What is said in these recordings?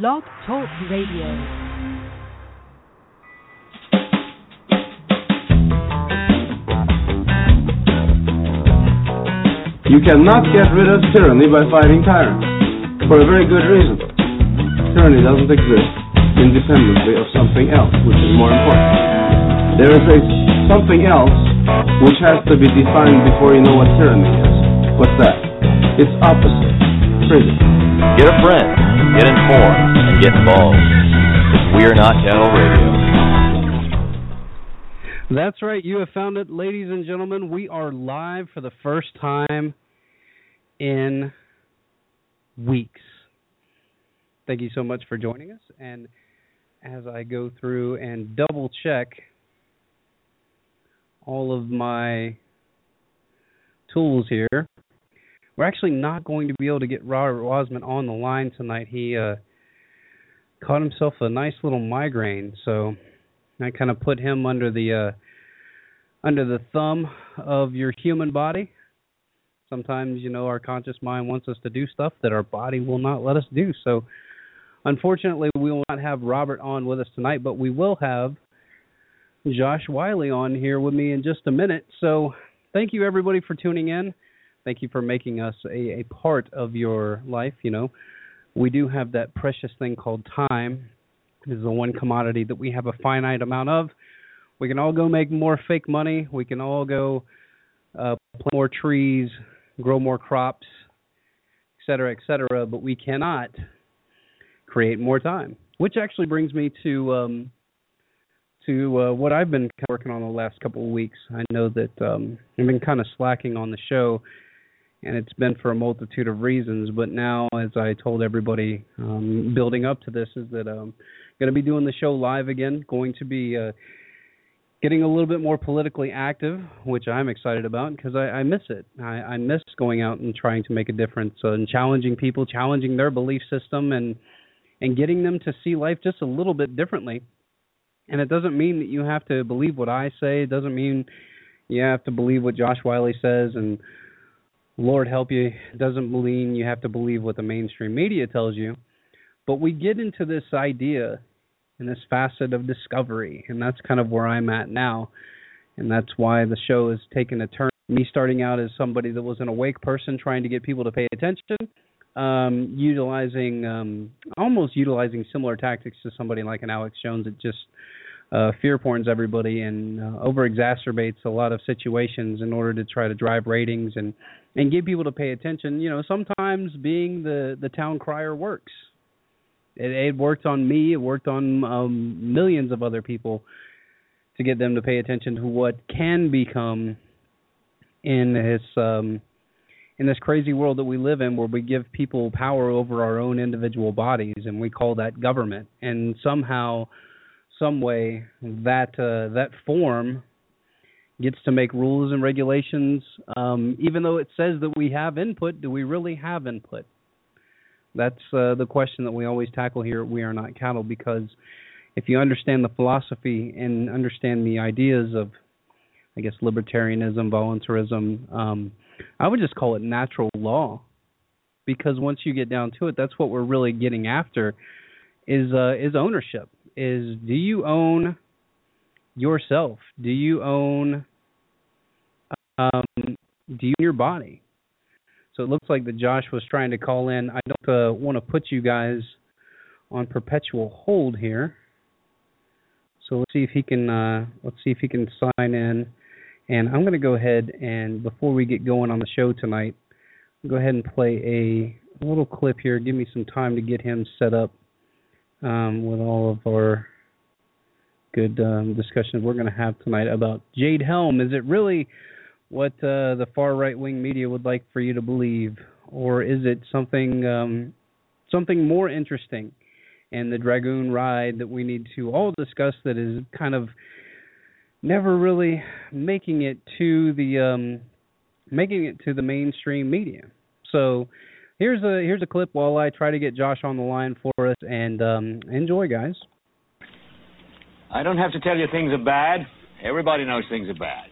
Blog Talk Radio. You cannot get rid of tyranny by fighting tyrants. For a very good reason. Tyranny doesn't exist independently of something else, which is more important. There is a something else which has to be defined before you know what tyranny is. What's that? It's opposite. Freedom. Get a friend, get informed, and get involved. We're Not Cattle Radio. That's right. You have found it, ladies and gentlemen. We are live for the first time in weeks. Thank you so much for joining us. And as I go through and double check all of my tools here, we're actually not going to be able to get Robert Wasmond on the line tonight. He uh, caught himself a nice little migraine, so I kind of put him under the uh, under the thumb of your human body. Sometimes, you know, our conscious mind wants us to do stuff that our body will not let us do. So, unfortunately, we will not have Robert on with us tonight, but we will have Josh Wiley on here with me in just a minute. So, thank you everybody for tuning in. Thank you for making us a, a part of your life. You know, we do have that precious thing called time. It is the one commodity that we have a finite amount of. We can all go make more fake money. We can all go uh, plant more trees, grow more crops, et cetera, et cetera, but we cannot create more time. Which actually brings me to um, to uh, what I've been working on the last couple of weeks. I know that um, I've been kind of slacking on the show, and it's been for a multitude of reasons. But now, as I told everybody, um, building up to this, is that I'm um, going to be doing the show live again. Going to be uh, getting a little bit more politically active, which I'm excited about because I, I miss it. I, I miss going out and trying to make a difference uh, and challenging people, challenging their belief system, and and getting them to see life just a little bit differently. And it doesn't mean that you have to believe what I say. It doesn't mean you have to believe what Josh Wiley says and Lord help you, doesn't mean you have to believe what the mainstream media tells you. But we get into this idea and this facet of discovery, and that's kind of where I'm at now. And that's why the show has taken a turn. Me starting out as somebody that was an awake person trying to get people to pay attention um, utilizing um, almost utilizing similar tactics to somebody like an Alex Jones that just uh, fear porns everybody and uh, over exacerbates a lot of situations in order to try to drive ratings and and get people to pay attention. You know, sometimes being the the town crier works. It, it worked on me. It worked on um, millions of other people to get them to pay attention to what can become in this um, in this crazy world that we live in where we give people power over our own individual bodies and we call that government and somehow some way that uh, that form gets to make rules and regulations um, even though it says that we have input do we really have input that's uh, the question that we always tackle here we are not cattle because if you understand the philosophy and understand the ideas of i guess libertarianism voluntarism um, I would just call it natural law, because once you get down to it, that's what we're really getting after is uh, is ownership. Is do you own yourself? Do you own um, do you your body? So it looks like that Josh was trying to call in. I don't uh, want to put you guys on perpetual hold here. So let's see if he can uh, let's see if he can sign in. And I'm going to go ahead and before we get going on the show tonight, go ahead and play a, a little clip here. Give me some time to get him set up um, with all of our good um, discussions we're going to have tonight about Jade Helm. Is it really what uh, the far right wing media would like for you to believe, or is it something um, something more interesting? And the Dragoon ride that we need to all discuss that is kind of never really making it to the um, making it to the mainstream media. So here's a here's a clip while I try to get Josh on the line for us and um, enjoy, guys. I don't have to tell you things are bad. Everybody knows things are bad.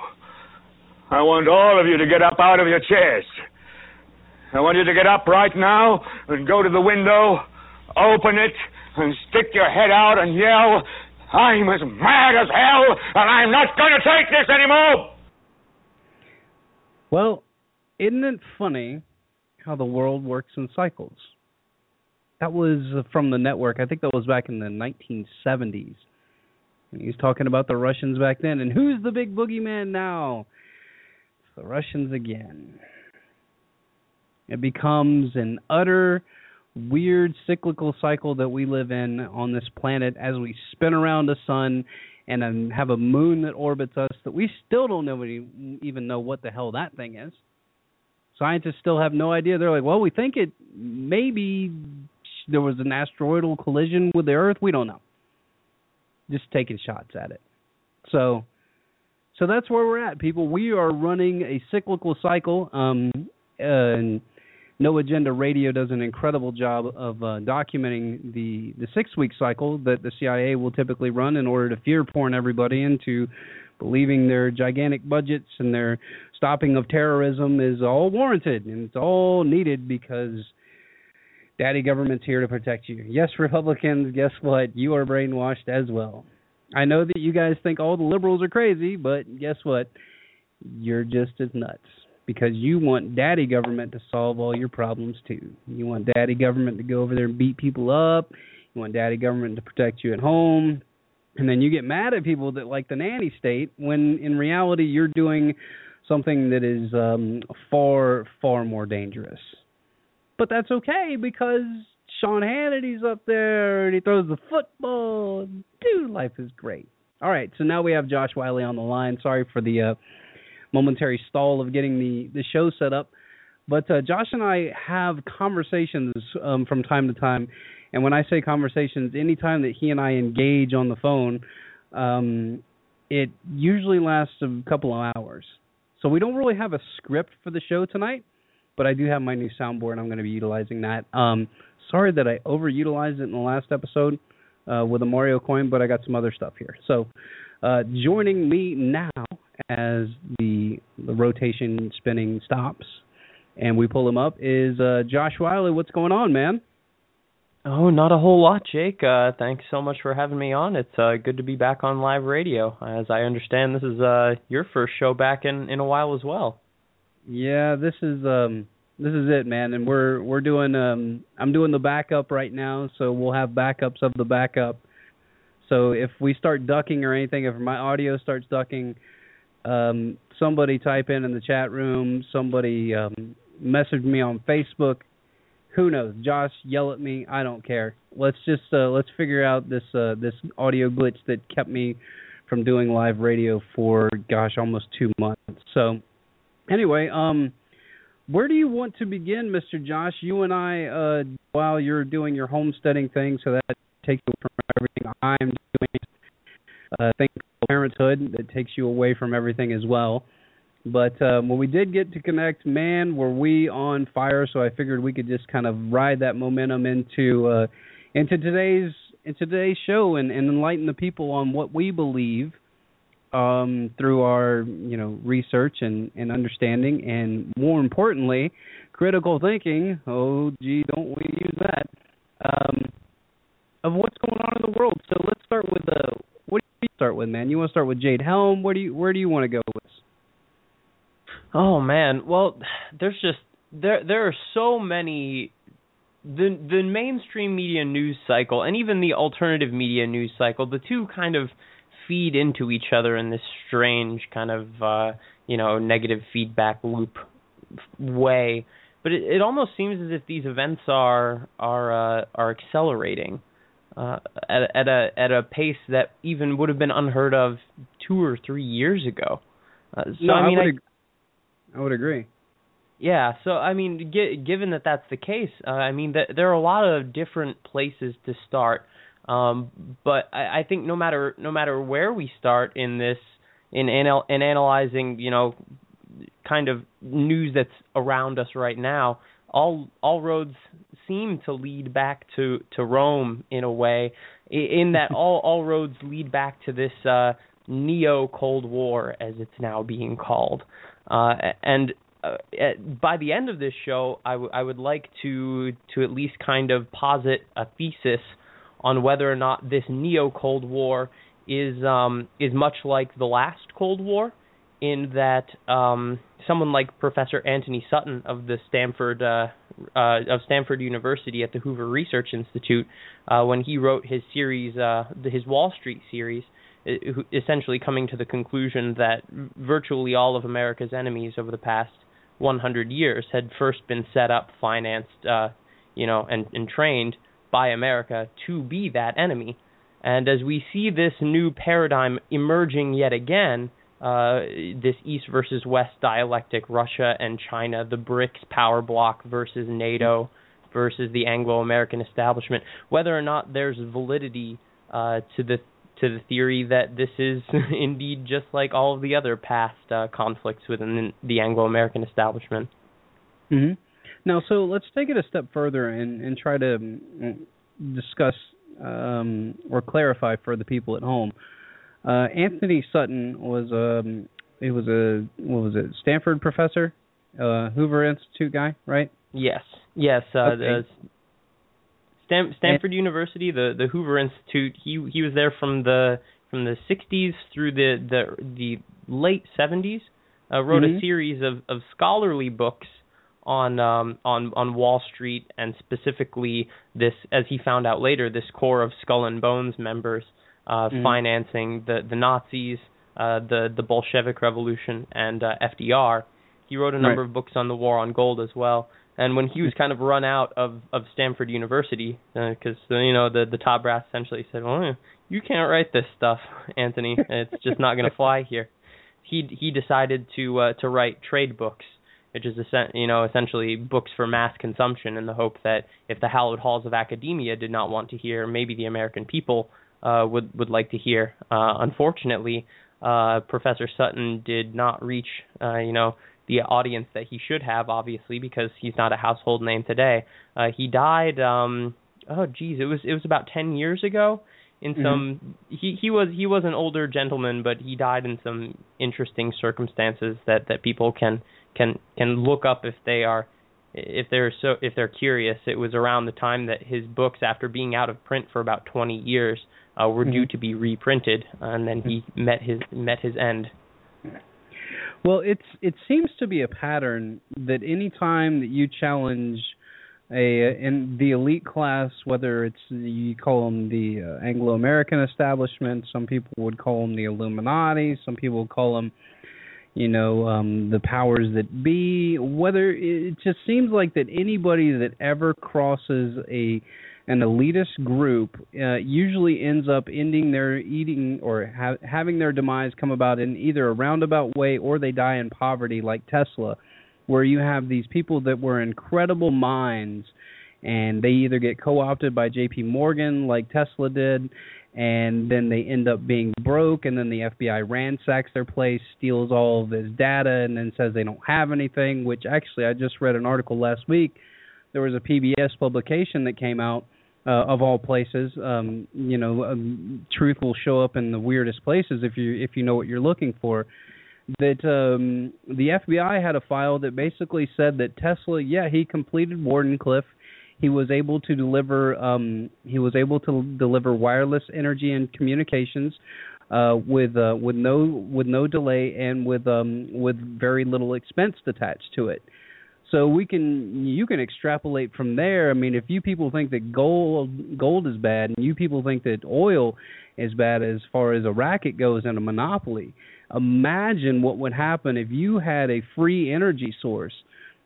I want all of you to get up out of your chairs. I want you to get up right now and go to the window, open it, and stick your head out and yell, I'm as mad as hell, and I'm not going to take this anymore! Well, isn't it funny how the world works in cycles? That was from the network. I think that was back in the 1970s. He was talking about the Russians back then, and who's the big boogeyman now? The Russians again. It becomes an utter weird cyclical cycle that we live in on this planet as we spin around the sun and um, have a moon that orbits us that we still don't know even know what the hell that thing is. Scientists still have no idea. They're like, well, we think it maybe there was an asteroidal collision with the Earth. We don't know. Just taking shots at it. So, so that's where we're at, people. We are running a cyclical cycle. Um, and no Agenda Radio does an incredible job of uh, documenting the the six week cycle that the CIA will typically run in order to fear porn everybody into believing their gigantic budgets and their stopping of terrorism is all warranted and it's all needed because daddy government's here to protect you. Yes, Republicans, guess what? You are brainwashed as well. I know that you guys think all the liberals are crazy, but guess what? You're just as nuts because you want daddy government to solve all your problems too. You want daddy government to go over there and beat people up. You want daddy government to protect you at home. And then you get mad at people that like the nanny state when in reality you're doing something that is um far far more dangerous. But that's okay because Sean Hannity's up there and he throws the football. Dude, life is great. All right, so now we have Josh Wiley on the line. Sorry for the uh momentary stall of getting the the show set up. But uh, Josh and I have conversations um, from time to time, and when I say conversations, anytime that he and I engage on the phone, um, it usually lasts a couple of hours. So we don't really have a script for the show tonight, but I do have my new soundboard. I'm going to be utilizing that. Um, sorry that I overutilized it in the last episode uh, with a Mario coin, but I got some other stuff here. So uh, joining me now as the the rotation spinning stops and we pull him up is uh, Josh Wiley. What's going on, man? Oh, not a whole lot, Jake. Uh, thanks so much for having me on. It's uh, good to be back on live radio. As I understand, this is uh, your first show back in, in a while as well. Yeah, this is um, this is it, man. And we're we're doing um, I'm doing the backup right now, so we'll have backups of the backup. So if we start ducking or anything, if my audio starts ducking, um, somebody type in in the chat room, somebody um, message me on Facebook. Who knows? Josh, yell at me. I don't care. Let's just uh, let's figure out this uh, this audio glitch that kept me from doing live radio for gosh almost two months. So anyway, um, where do you want to begin, Mr. Josh? You and I, uh, while you're doing your homesteading thing, so that takes away from everything I'm doing. Uh, thing parenthood that takes you away from everything as well. But um, when we did get to connect, man, were we on fire? So I figured we could just kind of ride that momentum into uh, into today's into today's show and, and enlighten the people on what we believe um, through our you know research and, and understanding, and more importantly, critical thinking. Oh, gee, don't we use that? Um, of what's going on in the world. So let's start with uh, what do you start with, man? You want to start with Jade Helm? Where do you where do you want to go with? This? Oh man, well, there's just there there are so many the the mainstream media news cycle and even the alternative media news cycle, the two kind of feed into each other in this strange kind of uh, you know negative feedback loop way. But it, it almost seems as if these events are are uh, are accelerating uh, at at a at a pace that even would have been unheard of two or three years ago. Uh, so no, I mean, I would, I, I would agree. yeah, so I mean, gi- given that that's the case, uh, I mean, th- there are a lot of different places to start. Um, but I, I think no matter no matter where we start in this, in anal- in analyzing, you know, kind of news that's around us right now, all all roads seem to lead back to to Rome in a way, in that all all roads lead back to this uh, neo Cold War as it's now being called, uh, and uh, at, by the end of this show, I, w- I would like to to at least kind of posit a thesis on whether or not this neo Cold War is um, is much like the last Cold War, in that um, someone like Professor Antony Sutton of the Stanford uh, uh, of Stanford University at the Hoover Research Institute, uh, when he wrote his series, uh, his Wall Street series, e- essentially coming to the conclusion that virtually all of America's enemies over the past 100 years had first been set up, financed, uh, you know, and, and trained by America to be that enemy. And as we see this new paradigm emerging yet again, uh, this East versus West dialectic, Russia and China, the BRICS power bloc versus NATO versus the Anglo-American establishment, whether or not there's validity uh, to the to the theory that this is indeed just like all of the other past uh, conflicts within the Anglo-American establishment. hmm Now, so let's take it a step further and, and try to mm, discuss um, or clarify for the people at home. Uh, Antony Sutton was um, he was a what was it Stanford professor, uh, Hoover Institute guy, right? Yes, yes. Uh, Okay. Stan- Stanford University, the the Hoover Institute. He he was there from the from the 60s through the the the late 70s. Uh, wrote Mhm. a series of, of scholarly books on um, on on Wall Street and specifically this, as he found out later, this core of Skull and Bones members uh, Mhm. financing the the Nazis, uh, the the Bolshevik Revolution, and uh, FDR. He wrote a number Right. of books on the war on gold as well. And when he was kind of run out of of Stanford University, because you know the the top brass essentially said, "Well, you can't write this stuff, Antony. It's just not going to fly here." He he decided to uh, to write trade books, which is you know essentially books for mass consumption, in the hope that if the hallowed halls of academia did not want to hear, maybe the American people uh, would would like to hear. Uh, unfortunately, uh, Professor Sutton did not reach uh, you know the audience that he should have, obviously, because he's not a household name today. Uh, he died. Um, oh, geez, it was it was about ten years ago. In Mhm. some, he he was he was an older gentleman, but he died in some interesting circumstances that that people can can can look up if they are if they're so if they're curious. It was around the time that his books, after being out of print for about twenty years, uh, were due Mhm. to be reprinted, and then he met his met his end. Well, it's it seems to be a pattern that any time that you challenge a in the elite class, whether it's you call them the uh, Anglo-American establishment, some people would call them the Illuminati, some people would call them, you know, um, the powers that be. Whether it just seems like that anybody that ever crosses a an elitist group uh, usually ends up ending their eating or ha- having their demise come about in either a roundabout way or they die in poverty like Tesla where you have these people that were incredible minds and they either get co-opted by JP Morgan like Tesla did and then they end up being broke and then the FBI ransacks their place steals all of his data and then says they don't have anything which actually I just read an article last week there was a PBS publication that came out uh, of all places. Um, you know, um, truth will show up in the weirdest places if you if you know what you're looking for. That um, the FBI had a file that basically said that Tesla, yeah, he completed Wardenclyffe. He was able to deliver um, he was able to deliver wireless energy and communications uh, with uh, with no with no delay and with um, with very little expense attached to it. So we can you can extrapolate from there. I mean, if you people think that gold gold is bad, and you people think that oil is bad as far as a racket goes and a monopoly, imagine what would happen if you had a free energy source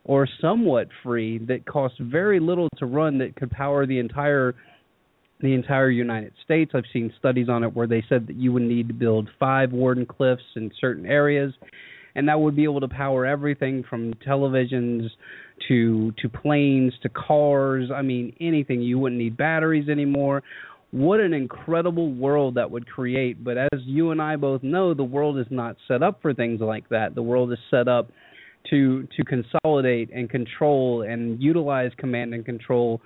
or somewhat free that cost very little to run that could power the entire the entire United States. I've seen studies on it where they said that you would need to build five Wardenclyffes in certain areas and that would be able to power everything from televisions to to planes to cars. I mean, anything. You wouldn't need batteries anymore. What an incredible world that would create. But as you and I both know, the world is not set up for things like that. The world is set up to to consolidate and control and utilize command and control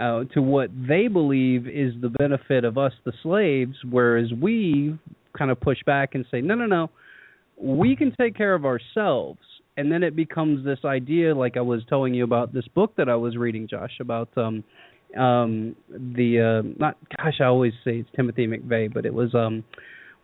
uh, to what they believe is the benefit of us, the slaves, whereas we kind of push back and say, no, no, no, we can take care of ourselves. And then it becomes this idea like i was telling you about this book that i was reading josh about um um the uh not gosh i always say it's timothy mcveigh but it was um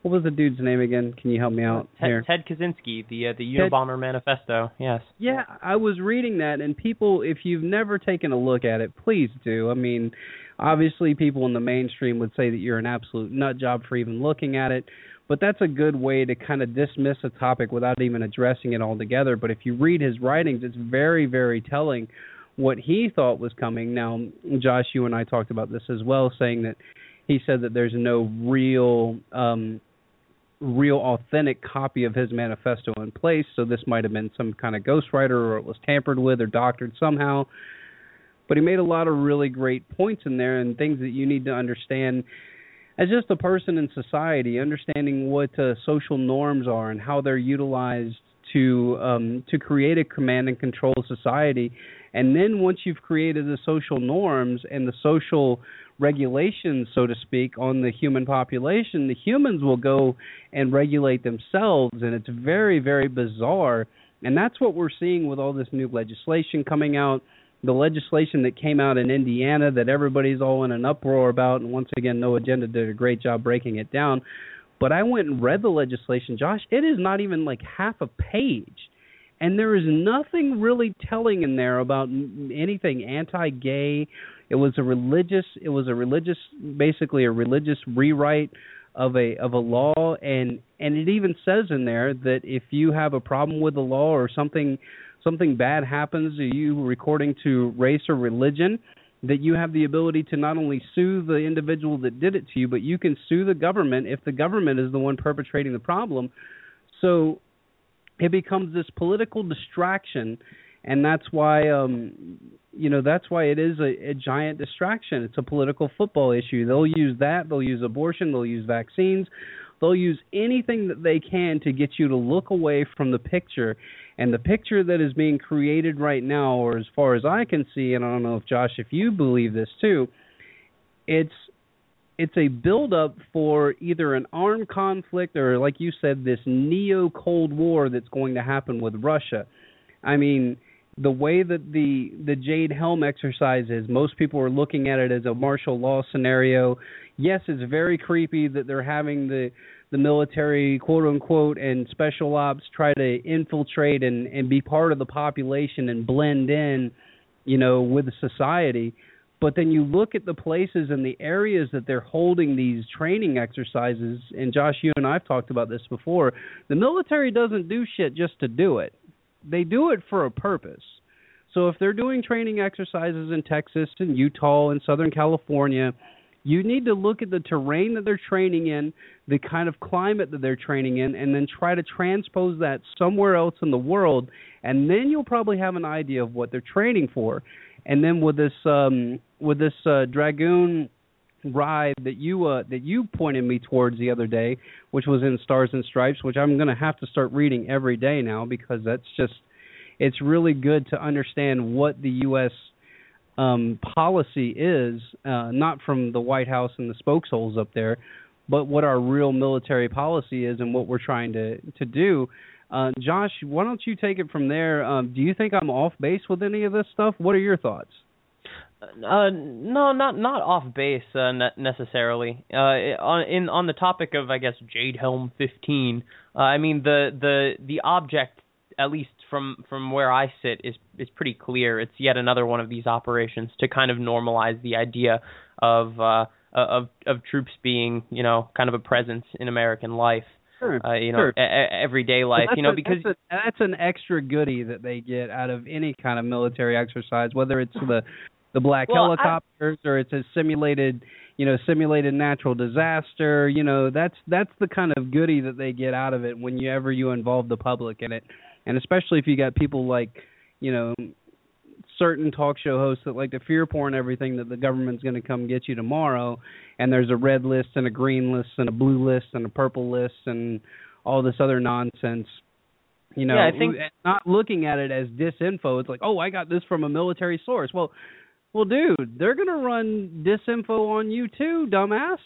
what was the dude's name again can you help me out ted, here ted kaczynski the uh, the unabomber ted, manifesto yes yeah i was reading that and people if you've never taken a look at it please do i mean obviously people in the mainstream would say that you're an absolute nut job for even looking at it but that's a good way to kind of dismiss a topic without even addressing it altogether. But if you read his writings, it's very, very telling what he thought was coming. Now, Josh, you and I talked about this as well, saying that he said that there's no real, um, real authentic copy of his manifesto in place. So this might have been some kind of ghostwriter, or it was tampered with or doctored somehow. But he made a lot of really great points in there and things that you need to understand as just a person in society, understanding what uh, social norms are and how they're utilized to um, to create a command and control society, and then once you've created the social norms and the social regulations, so to speak, on the human population, the humans will go and regulate themselves, and it's very very bizarre, and that's what we're seeing with all this new legislation coming out the legislation that came out in Indiana that everybody's all in an uproar about, and once again, No Agenda did a great job breaking it down. But I went and read the legislation, Josh. It is not even like half a page, and there is nothing really telling in there about anything anti-gay. It was a religious. It was a religious, basically a religious rewrite of a of a law, and and it even says in there that if you have a problem with the law or something something bad happens to you recording to race or religion, that you have the ability to not only sue the individual that did it to you, but you can sue the government if the government is the one perpetrating the problem. So it becomes this political distraction, and that's why um, you know that's why it is a, a giant distraction. It's a political football issue. They'll use that. They'll use abortion. They'll use vaccines. They'll use anything that they can to get you to look away from the picture. And the picture that is being created right now, or as far as I can see, and I don't know if Josh, if you believe this too, it's it's a build up for either an armed conflict or like you said this neo cold war that's going to happen with Russia. I mean, the way that the the Jade Helm exercise is, most people are looking at it as a martial law scenario. Yes, it's very creepy that they're having the the military, quote unquote, and special ops try to infiltrate and and be part of the population and blend in, you know, with society. But then you look at the places and the areas that they're holding these training exercises, and Josh, you and I've talked about this before. The military doesn't do shit just to do it they do it for a purpose. So if they're doing training exercises in Texas and Utah and Southern California, you need to look at the terrain that they're training in, the kind of climate that they're training in, and then try to transpose that somewhere else in the world, and then you'll probably have an idea of what they're training for. And then with this um, with this uh, dragoon ride that you uh, that you pointed me towards the other day, which was in Stars and Stripes, which I'm going to have to start reading every day now because that's just it's really good to understand what the U.S. um, policy is, uh, not from the White House and the spokesholes up there, but what our real military policy is and what we're trying to to do. Uh, Josh, why don't you take it from there? Um, do you think I'm off base with any of this stuff? What are your thoughts? Uh, no, not not off base uh, ne- necessarily. Uh, on in on the topic of I guess Jade Helm 15. Uh, I mean the the the object, at least from from where I sit, is is pretty clear. It's yet another one of these operations to kind of normalize the idea of uh, of of troops being you know kind of a presence in American life. Sure, uh, you know, sure. a- a- everyday life. You know, a, because that's, a, that's an extra goodie that they get out of any kind of military exercise, whether it's the the black Well, I- helicopters or it's a simulated, you know, simulated natural disaster. You know, that's that's the kind of goody that they get out of it whenever you involve the public in it, and especially if you got people like, you know. Certain talk show hosts that like to fear porn everything that the government's going to come get you tomorrow, and there's a red list and a green list and a blue list and a purple list and all this other nonsense. You know, Yeah, I think- not looking at it as disinfo. It's like, oh, I got this from a military source. Well, well, dude, they're gonna run disinfo on you too, dumbass.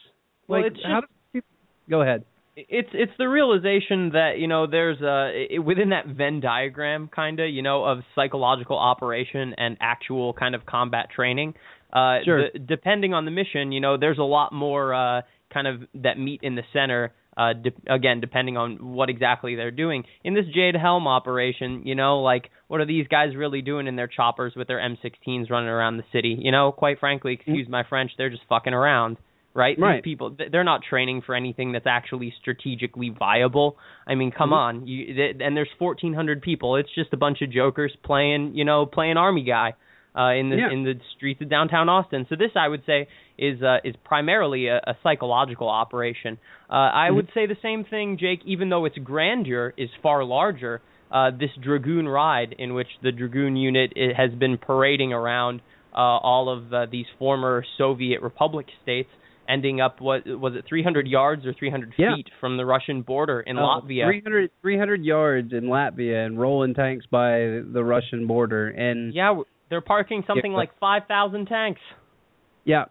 Well, Like, it's just- people... Go ahead. it's it's the realization that you know there's a within that Venn diagram kind of you know of psychological operation and actual kind of combat training. Uh, Sure. the- depending on the mission, you know, there's a lot more uh, kind of that meet in the center. Uh, de- again, depending on what exactly they're doing in this Jade Helm operation, you know, like what are these guys really doing in their choppers with their M16s running around the city? You know, quite frankly, excuse my French, they're just fucking around right? Right. These people, they're not training for anything that's actually strategically viable. I mean, come Mhm. on, you th- and there's 1,400 people. It's just a bunch of jokers playing, you know, playing army guy uh, in the Yeah. in the streets of downtown Austin. So this, I would say, is uh, is primarily a, a psychological operation. Uh, I Mhm. would say the same thing, Jake. Even though its grandeur is far larger, uh, this Dragoon ride, in which the Dragoon unit has been parading around uh, all of uh, these former Soviet republic states, ending up what was it 300 yards or 300 Yeah. feet from the Russian border in Latvia. 300, 300 yards in Latvia and rolling tanks by the Russian border. And Yeah, they're parking something Yeah. like 5,000 tanks. yeah,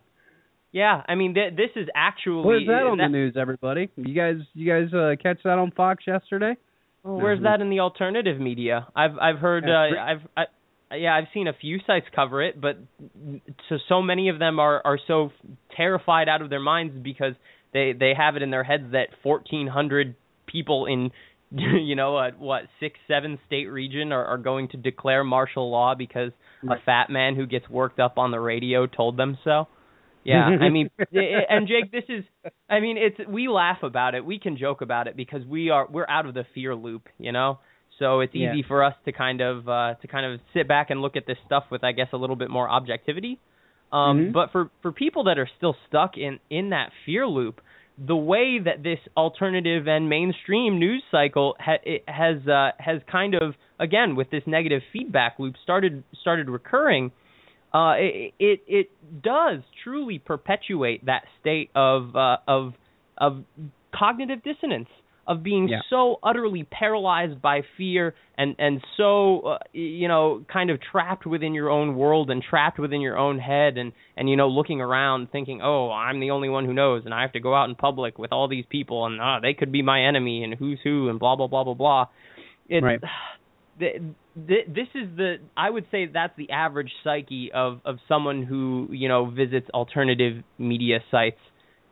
Yeah, I mean th- this is actually where's that on that- the news, everybody? You guys, you guys uh, catch that on Fox yesterday? Well, where's Mhm. that in the alternative media? I've I've heard Yeah, uh, I've I, yeah I've seen a few sites cover it, but so so many of them are are so terrified out of their minds because they they have it in their heads that 1,400 people in you know a what six seven state region are are going to declare martial law because. A fat man who gets worked up on the radio told them so. Yeah, I mean, and Jake, this is, I mean, it's we laugh about it, we can joke about it because we are we're out of the fear loop, you know. So it's Yeah. easy for us to kind of uh, to kind of sit back and look at this stuff with, I guess, a little bit more objectivity. Um, Mhm. But for for people that are still stuck in in that fear loop, the way that this alternative and mainstream news cycle ha- has uh, has kind of again with this negative feedback loop started started recurring uh, it, it it does truly perpetuate that state of uh, of of cognitive dissonance of being Yeah. so utterly paralyzed by fear and and so uh, you know kind of trapped within your own world and trapped within your own head and and you know looking around thinking oh I'm the only one who knows and I have to go out in public with all these people and uh, they could be my enemy and who's who and blah blah blah blah blah it's Right. th- th- this is the I would say that's the average psyche of of someone who you know visits alternative media sites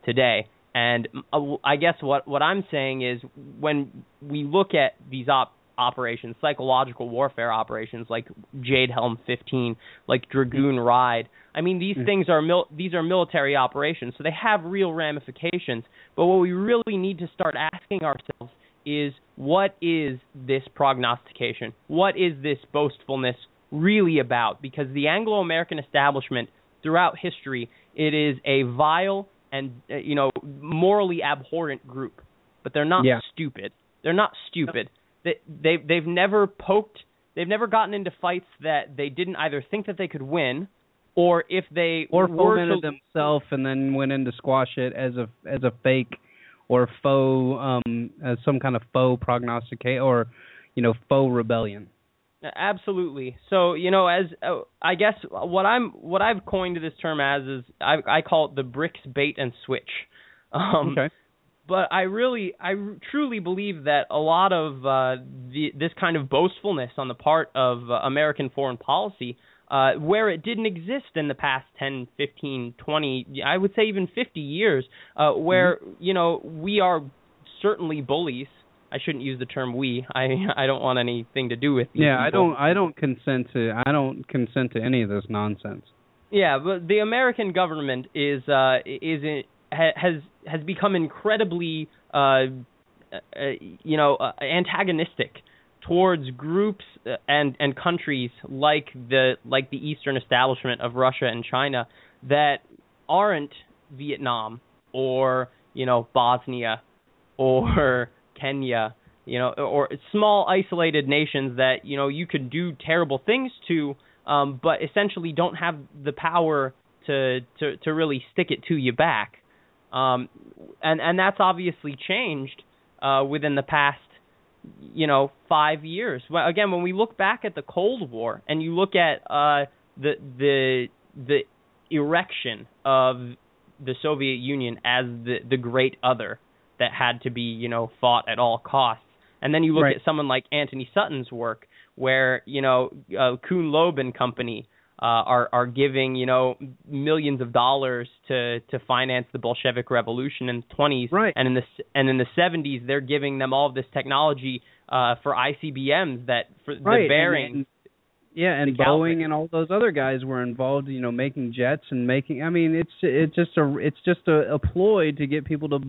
today. And uh, I guess what what I'm saying is when we look at these op- operations, psychological warfare operations like Jade Helm 15, like Dragoon Ride. I mean, these Mhm. things are mil- these are military operations, so they have real ramifications. But what we really need to start asking ourselves is what is this prognostication? What is this boastfulness really about? Because the Anglo-American establishment throughout history, it is a vile and uh, you know morally abhorrent group, but they're not Yeah. stupid. They're not stupid. They they they've never poked. They've never gotten into fights that they didn't either think that they could win, or if they or fomented to, themselves and then went in to squash it as a as a fake or faux um as some kind of faux prognosticate or you know faux rebellion. Absolutely. So you know, as uh, I guess what I'm what I've coined this term as is I I call it the BRICS bait and switch. Um, okay. But I really I truly believe that a lot of uh, the this kind of boastfulness on the part of uh, American foreign policy. Uh, where it didn't exist in the past 10, 15, 20, I would say even 50 years, uh, where, mm-hmm. you know, we are certainly bullies I shouldn't use the term we. I I don't want anything to do with Yeah, people. I don't I don't consent to I don't consent to any of this nonsense. Yeah, but the American government is uh is has has become incredibly uh, uh you know uh, antagonistic towards groups uh, and and countries like the like the eastern establishment of Russia and China that aren't Vietnam or you know Bosnia or Kenya, you know, or small isolated nations that you know you could do terrible things to, um, but essentially don't have the power to to to really stick it to you back, um, and and that's obviously changed uh, within the past you know five years. Well, again, when we look back at the Cold War and you look at uh, the the the erection of the Soviet Union as the the great other that had to be you know fought at all costs. And then you look right. at someone like Antony Sutton's work, where you know uh, Kuhn Loeb and company uh, are are giving you know millions of dollars to to finance the Bolshevik Revolution in the 20s, right. and in the and in the 70s they're giving them all of this technology uh, for ICBMs that for right. the bearing. And, and, yeah, and Boeing and all those other guys were involved, you know, making jets and making. I mean, it's it's just a it's just a, a ploy to get people to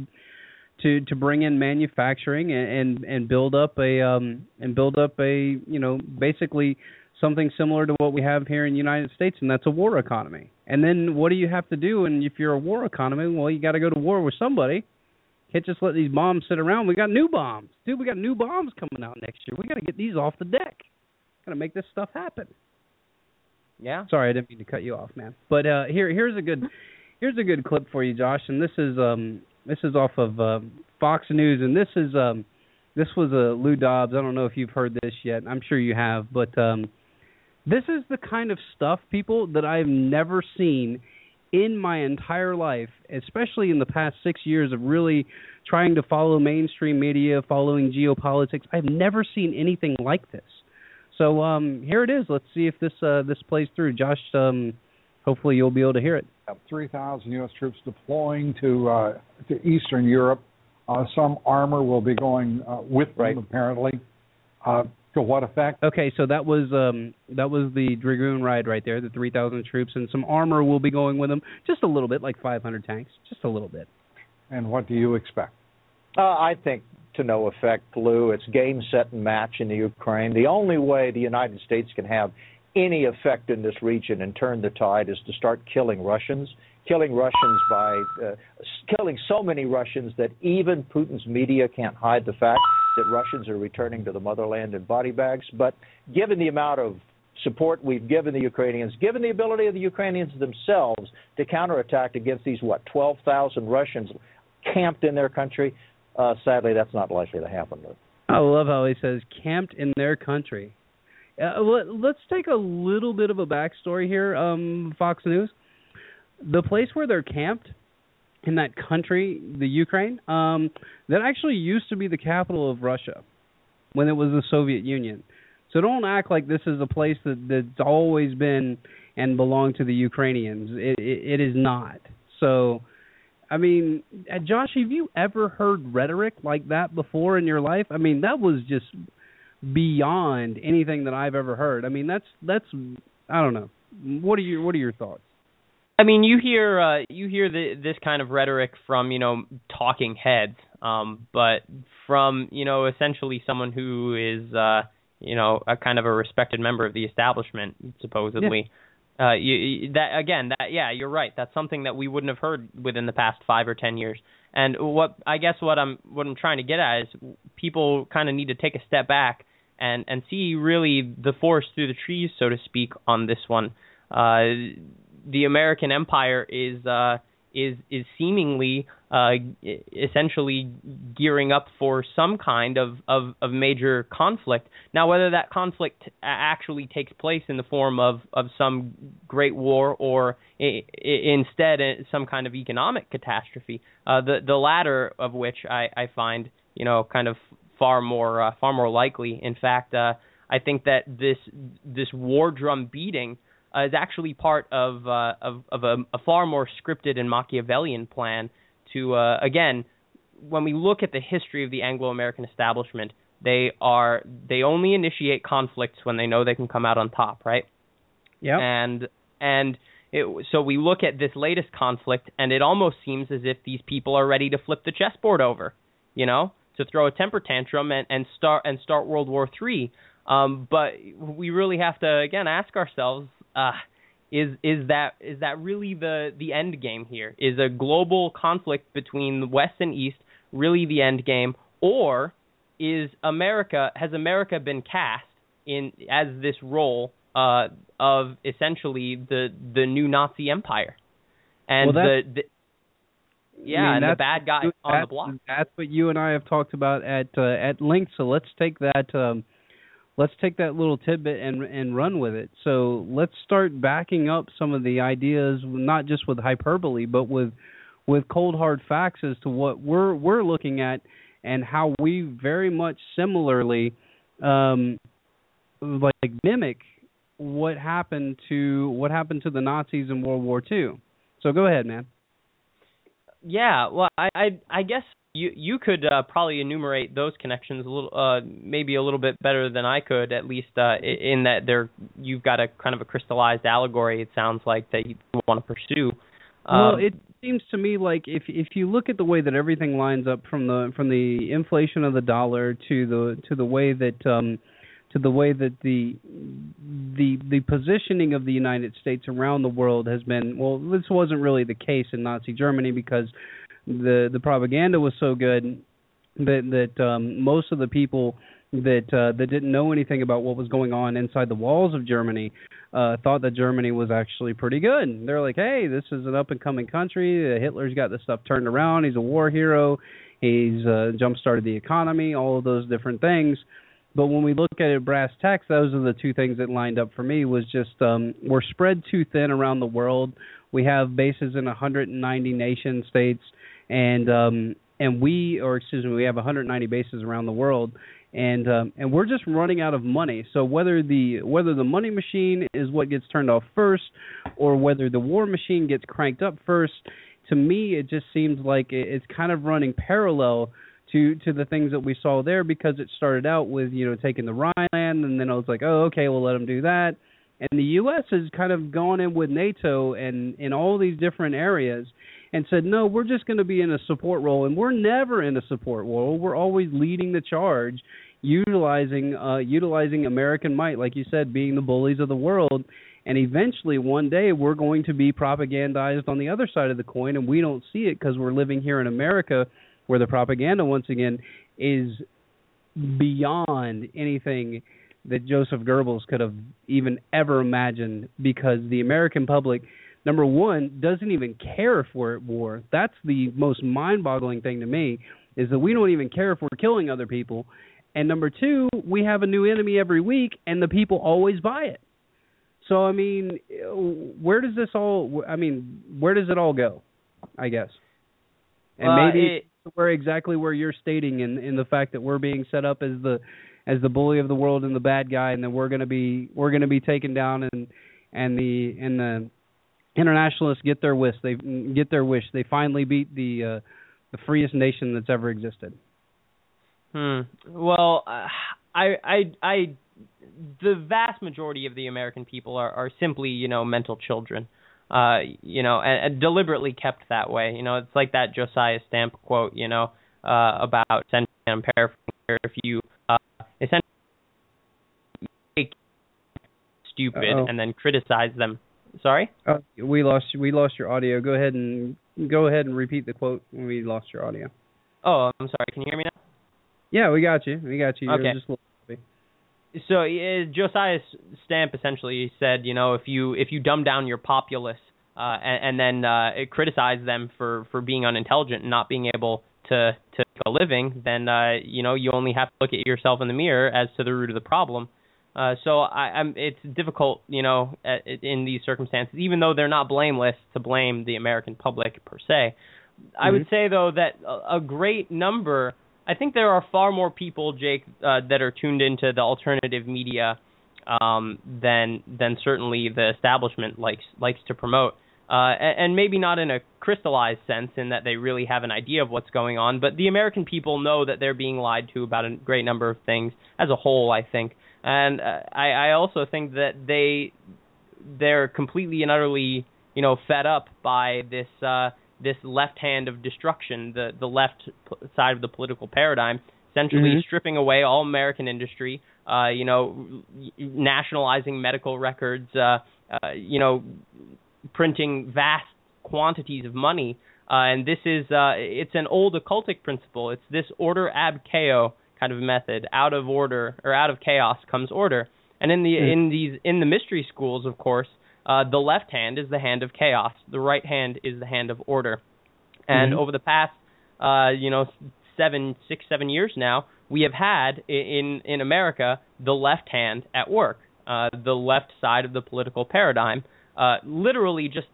to to bring in manufacturing and and, and build up a um and build up a you know basically something similar to what we have here in the United States and that's a war economy. And then what do you have to do and if you're a war economy, well you got to go to war with somebody. Can't just let these bombs sit around. We got new bombs. Dude, we got new bombs coming out next year. We got to get these off the deck. Got to make this stuff happen. Yeah. Sorry, I didn't mean to cut you off, man. But uh here here's a good here's a good clip for you, Josh, and this is um this is off of uh, Fox News, and this is um, this was a uh, Lou Dobbs. I don't know if you've heard this yet. I'm sure you have, but um, this is the kind of stuff, people, that I've never seen in my entire life, especially in the past six years of really trying to follow mainstream media, following geopolitics. I've never seen anything like this. So um, here it is. Let's see if this uh, this plays through. Josh, um, hopefully you'll be able to hear it. 3,000 U.S. troops deploying to uh, to Eastern Europe. Uh, some armor will be going uh, with right. them, apparently. Uh, to what effect? Okay, so that was um, that was the Dragoon ride right there, the 3,000 troops, and some armor will be going with them, just a little bit, like 500 tanks, just a little bit. And what do you expect? Uh, I think to no effect, Lou. It's game, set, and match in the Ukraine. The only way the United States can have any effect in this region and turn the tide is to start killing Russians, killing Russians by uh, killing so many Russians that even Putin's media can't hide the fact that Russians are returning to the motherland in body bags. But given the amount of support we've given the Ukrainians, given the ability of the Ukrainians themselves to counterattack against these what 12,000 Russians camped in their country, uh, sadly that's not likely to happen. I love how he says camped in their country. Uh, let, us take a little bit of a backstory here, um, Fox News. The place where they're camped in that country, the Ukraine, um, that actually used to be the capital of Russia when it was the Soviet Union. So don't act like this is a place that that's always been and belonged to the Ukrainians. It, it, it is not. So, I mean, uh, Josh, have you ever heard rhetoric like that before in your life? I mean, that was just beyond anything that I've ever heard. I mean, that's that's I don't know. What are your what are your thoughts? I mean, you hear uh, you hear the, this kind of rhetoric from you know talking heads, um, but from you know essentially someone who is uh, you know a kind of a respected member of the establishment, supposedly. Yeah. Uh, you, that again, that yeah, you're right. That's something that we wouldn't have heard within the past five or ten years. And what I guess what I'm what I'm trying to get at is people kind of need to take a step back and and see really the forest through the trees, so to speak, on this one. Uh, the American empire is uh, is is seemingly uh, essentially gearing up for some kind of, of, of major conflict. Now, whether that conflict actually takes place in the form of, of some great war or I- instead uh, some kind of economic catastrophe, uh, the the latter of which I, I find you know kind of far more uh, far more likely. In fact, uh, I think that this this war drum beating uh, is actually part of uh, of, of a, a, far more scripted and Machiavellian plan to uh, again when we look at the history of the Anglo-American establishment they are they only initiate conflicts when they know they can come out on top right? Yeah and and it, so we look at this latest conflict and it almost seems as if these people are ready to flip the chessboard over you know to throw a temper tantrum and, and start and start World War Three. Um, but we really have to again ask ourselves uh, is is that is that really the the end game here? Is a global conflict between West and East really the end game, or is America has America been cast in as this role uh, of essentially the the new Nazi empire? And well, the, the yeah, I mean, and the bad guy on the block. That's what you and I have talked about at uh, at length. So let's take that um, let's take that little tidbit and and run with it. So let's start backing up some of the ideas, not just with hyperbole, but with with cold hard facts as to what we're we're looking at and how we very much similarly um, like mimic what happened to what happened to the Nazis in World War II. So go ahead, man. Yeah, well, I I, I guess you you could uh, probably enumerate those connections a little, uh, maybe a little bit better than I could, at least uh, in that they're you've got a kind of a crystallized allegory. It sounds like that you want to pursue. Um, well, it seems to me like if if you look at the way that everything lines up from the from the inflation of the dollar to the to the way that um, to the way that the the the positioning of the United States around the world has been well this wasn't really the case in Nazi Germany because the the propaganda was so good that that um most of the people that uh that didn't know anything about what was going on inside the walls of Germany uh thought that Germany was actually pretty good. They're like, "Hey, this is an up and coming country. Uh, Hitler's got this stuff turned around. He's a war hero. He's uh jump started the economy, all of those different things." But when we look at it brass tacks, those are the two things that lined up for me. Was just um, we're spread too thin around the world. We have bases in 190 nation states, and um, and we, or excuse me, we have 190 bases around the world, and um, and we're just running out of money. So whether the whether the money machine is what gets turned off first, or whether the war machine gets cranked up first, to me it just seems like it's kind of running parallel to to the things that we saw there because it started out with you know taking the Rhineland and then I was like oh okay we'll let them do that and the U.S. has kind of gone in with NATO and in all these different areas and said no we're just going to be in a support role and we're never in a support role we're always leading the charge utilizing uh utilizing American might like you said being the bullies of the world and eventually one day we're going to be propagandized on the other side of the coin and we don't see it because we're living here in America where the propaganda once again is beyond anything that Joseph Goebbels could have even ever imagined because the American public number 1 doesn't even care if we're at war. That's the most mind-boggling thing to me is that we don't even care if we're killing other people. And number 2, we have a new enemy every week and the people always buy it. So I mean, where does this all I mean, where does it all go? I guess. And uh, maybe it, where exactly where you're stating in in the fact that we're being set up as the as the bully of the world and the bad guy, and then we're going to be we're going to be taken down, and and the and the internationalists get their wish. They get their wish. They finally beat the uh, the freest nation that's ever existed. Hmm. Well, uh, I I I the vast majority of the American people are are simply you know mental children uh, you know, and, and deliberately kept that way. You know, it's like that Josiah Stamp quote, you know, uh, about essentially, I'm paraphrasing here, if you uh, essentially make stupid Uh-oh. and then criticize them. Sorry. Uh, we lost we lost your audio. Go ahead and go ahead and repeat the quote when we lost your audio. Oh, I'm sorry. Can you hear me now? Yeah, we got you. We got you. Okay. Just a little so uh, Josiah Stamp essentially said, you know, if you if you dumb down your populace, uh, and, and then uh, criticize them for for being unintelligent and not being able to to make a living, then uh, you know you only have to look at yourself in the mirror as to the root of the problem. Uh, so I, I'm, it's difficult, you know, in these circumstances, even though they're not blameless to blame the American public per se. Mm-hmm. I would say though that a, a great number. I think there are far more people, Jake, uh, that are tuned into the alternative media um, than than certainly the establishment likes likes to promote. Uh, and, and maybe not in a crystallized sense, in that they really have an idea of what's going on, but the American people know that they're being lied to about a great number of things as a whole. I think, and uh, I, I also think that they they're completely and utterly, you know, fed up by this uh, this left hand of destruction, the the left side of the political paradigm, essentially mm-hmm. stripping away all American industry, uh, you know, nationalizing medical records, uh, uh, you know, printing vast quantities of money. Uh, and this is uh, it's an old occultic principle. It's this order ab chaos kind of method. Out of order or out of chaos comes order. And in the mm. in these in the mystery schools, of course, uh, the left hand is the hand of chaos. The right hand is the hand of order. And mm-hmm. over the past, uh, you know, seven, six, seven years now, we have had in in America the left hand at work, uh, the left side of the political paradigm uh, literally just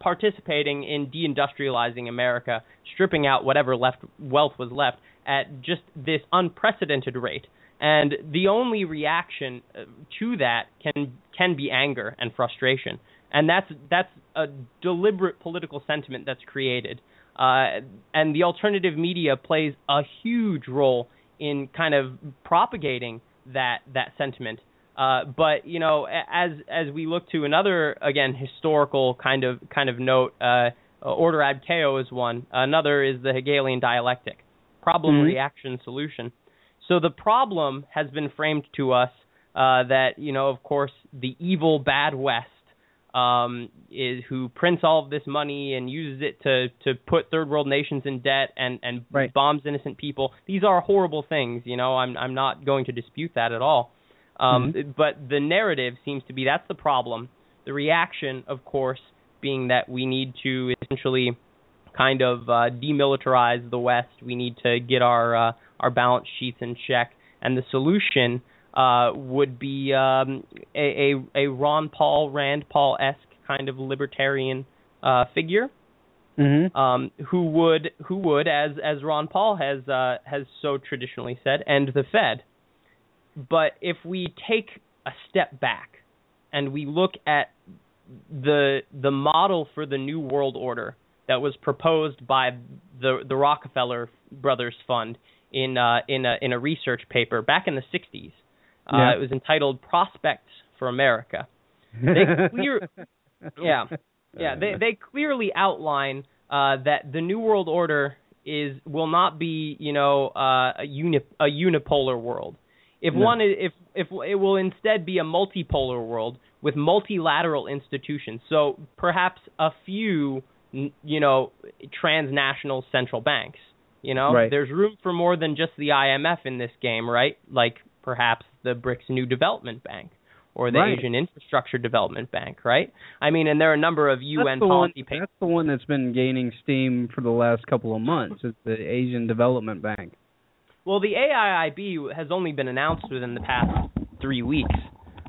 participating in deindustrializing America, stripping out whatever left wealth was left at just this unprecedented rate. And the only reaction uh, to that can can be anger and frustration, and that's that's a deliberate political sentiment that's created. Uh, and the alternative media plays a huge role in kind of propagating that that sentiment uh, but you know, as as we look to another again historical kind of kind of note, uh, order ad chaos is one. Another is the Hegelian dialectic, problem, mm-hmm. reaction, solution. So the problem has been framed to us uh, that you know, of course, the evil bad West um, is who prints all of this money and uses it to to put third world nations in debt and and right. bombs innocent people. These are horrible things. You know, I'm I'm not going to dispute that at all. Um, mm-hmm. But the narrative seems to be that's the problem. The reaction, of course, being that we need to essentially kind of uh, demilitarize the West. We need to get our uh, our balance sheets in check, and the solution uh, would be um, a, a, a Ron Paul Rand Paul esque kind of libertarian uh, figure. Mm-hmm. Um, who would who would as as Ron Paul has uh, has so traditionally said end the Fed but if we take a step back and we look at the the model for the new world order that was proposed by the the Rockefeller Brothers Fund in uh, in a in a research paper back in the 60s. Uh, yeah. It was entitled Prospects for America. They clear, yeah, yeah. They they clearly outline uh, that the new world order is will not be you know uh, a uni a unipolar world. If no. one, if if it will instead be a multipolar world with multilateral institutions, so perhaps a few, you know, transnational central banks. You know, right. there's room for more than just the IMF in this game, right? Like perhaps the BRICS New Development Bank or the right. Asian Infrastructure Development Bank, right? I mean, and there are a number of UN policy one, That's the one that's been gaining steam for the last couple of months. Is the Asian Development Bank. Well, the AIIB has only been announced within the past three weeks,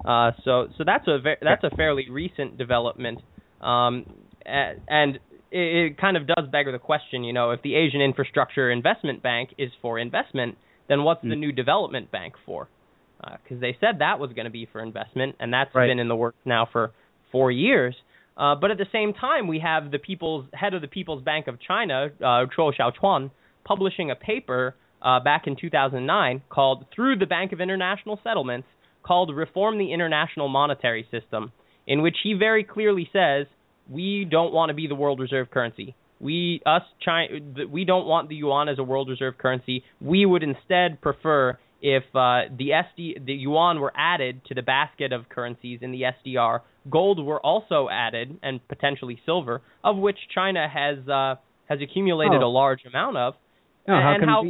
uh, so so that's a ve- that's a fairly recent development, um, and it, it kind of does beg the question, you know, if the Asian Infrastructure Investment Bank is for investment, then what's mm. the new development bank for? Because uh, they said that was going to be for investment, and that's right. been in the works now for four years. Uh, but at the same time, we have the people's head of the People's Bank of China, uh, Zhou Xiaochuan, publishing a paper uh, back in 2009 called Through the Bank of International Settlements called Reform the International Monetary System, in which he very clearly says we don't want to be the world reserve currency. We us China we don't want the yuan as a world reserve currency. We would instead prefer if uh, the SD the yuan were added to the basket of currencies in the SDR, gold were also added and potentially silver, of which China has uh, has accumulated oh. a large amount of. Oh, how and how,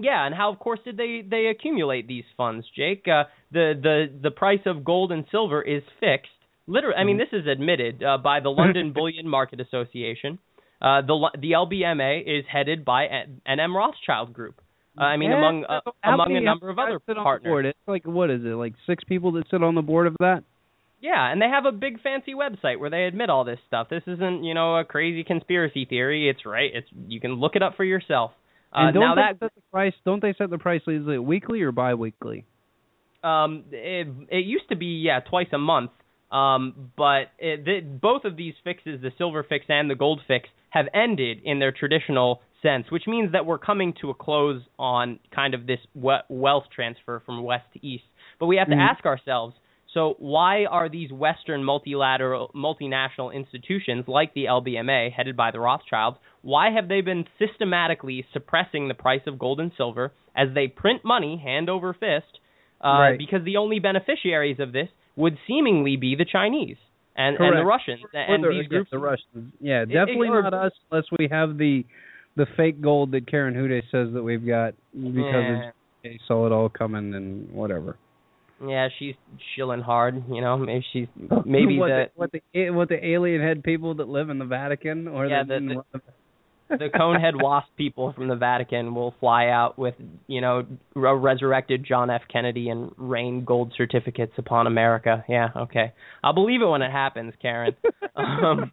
yeah, and how of course did they they accumulate these funds, Jake? Uh, the the the price of gold and silver is fixed Literally, I mean, this is admitted uh, by the London Bullion Market Association. Uh, the the LBMA is headed by N- NM Rothschild Group. Uh, I mean, Yeah, among uh, among a number of other partners. It's like what is it? Like six people that sit on the board of that. Yeah, and they have a big fancy website where they admit all this stuff. This isn't, you know, a crazy conspiracy theory. It's right. It's you can look it up for yourself. Uh, And don't now they that set the price? Don't they set the price? Is it weekly or biweekly? um it, it used to be yeah twice a month. Um, but it, the, both of these fixes, the silver fix and the gold fix, have ended in their traditional sense, which means that we're coming to a close on kind of this wealth transfer from west to east. But we have to Mhm. ask ourselves so why are these Western multilateral, multinational institutions like the LBMA, headed by the Rothschilds, why have they been systematically suppressing the price of gold and silver as they print money hand over fist? Uh, Right. Because the only beneficiaries of this would seemingly be the Chinese and, and the Russians and the- these groups. the Russians. Yeah, it- definitely or- not us unless we have the the fake gold that Karen Hudes says that we've got because Yeah. they saw it all coming and whatever. Yeah, she's chilling hard. You know, maybe she's maybe what the the, what the what the alien head people that live in the Vatican or Yeah, that the- the conehead wasp people from the Vatican will fly out with, you know, a resurrected John F. Kennedy and rain gold certificates upon America. Yeah, okay. I'll believe it when it happens, Karen. um,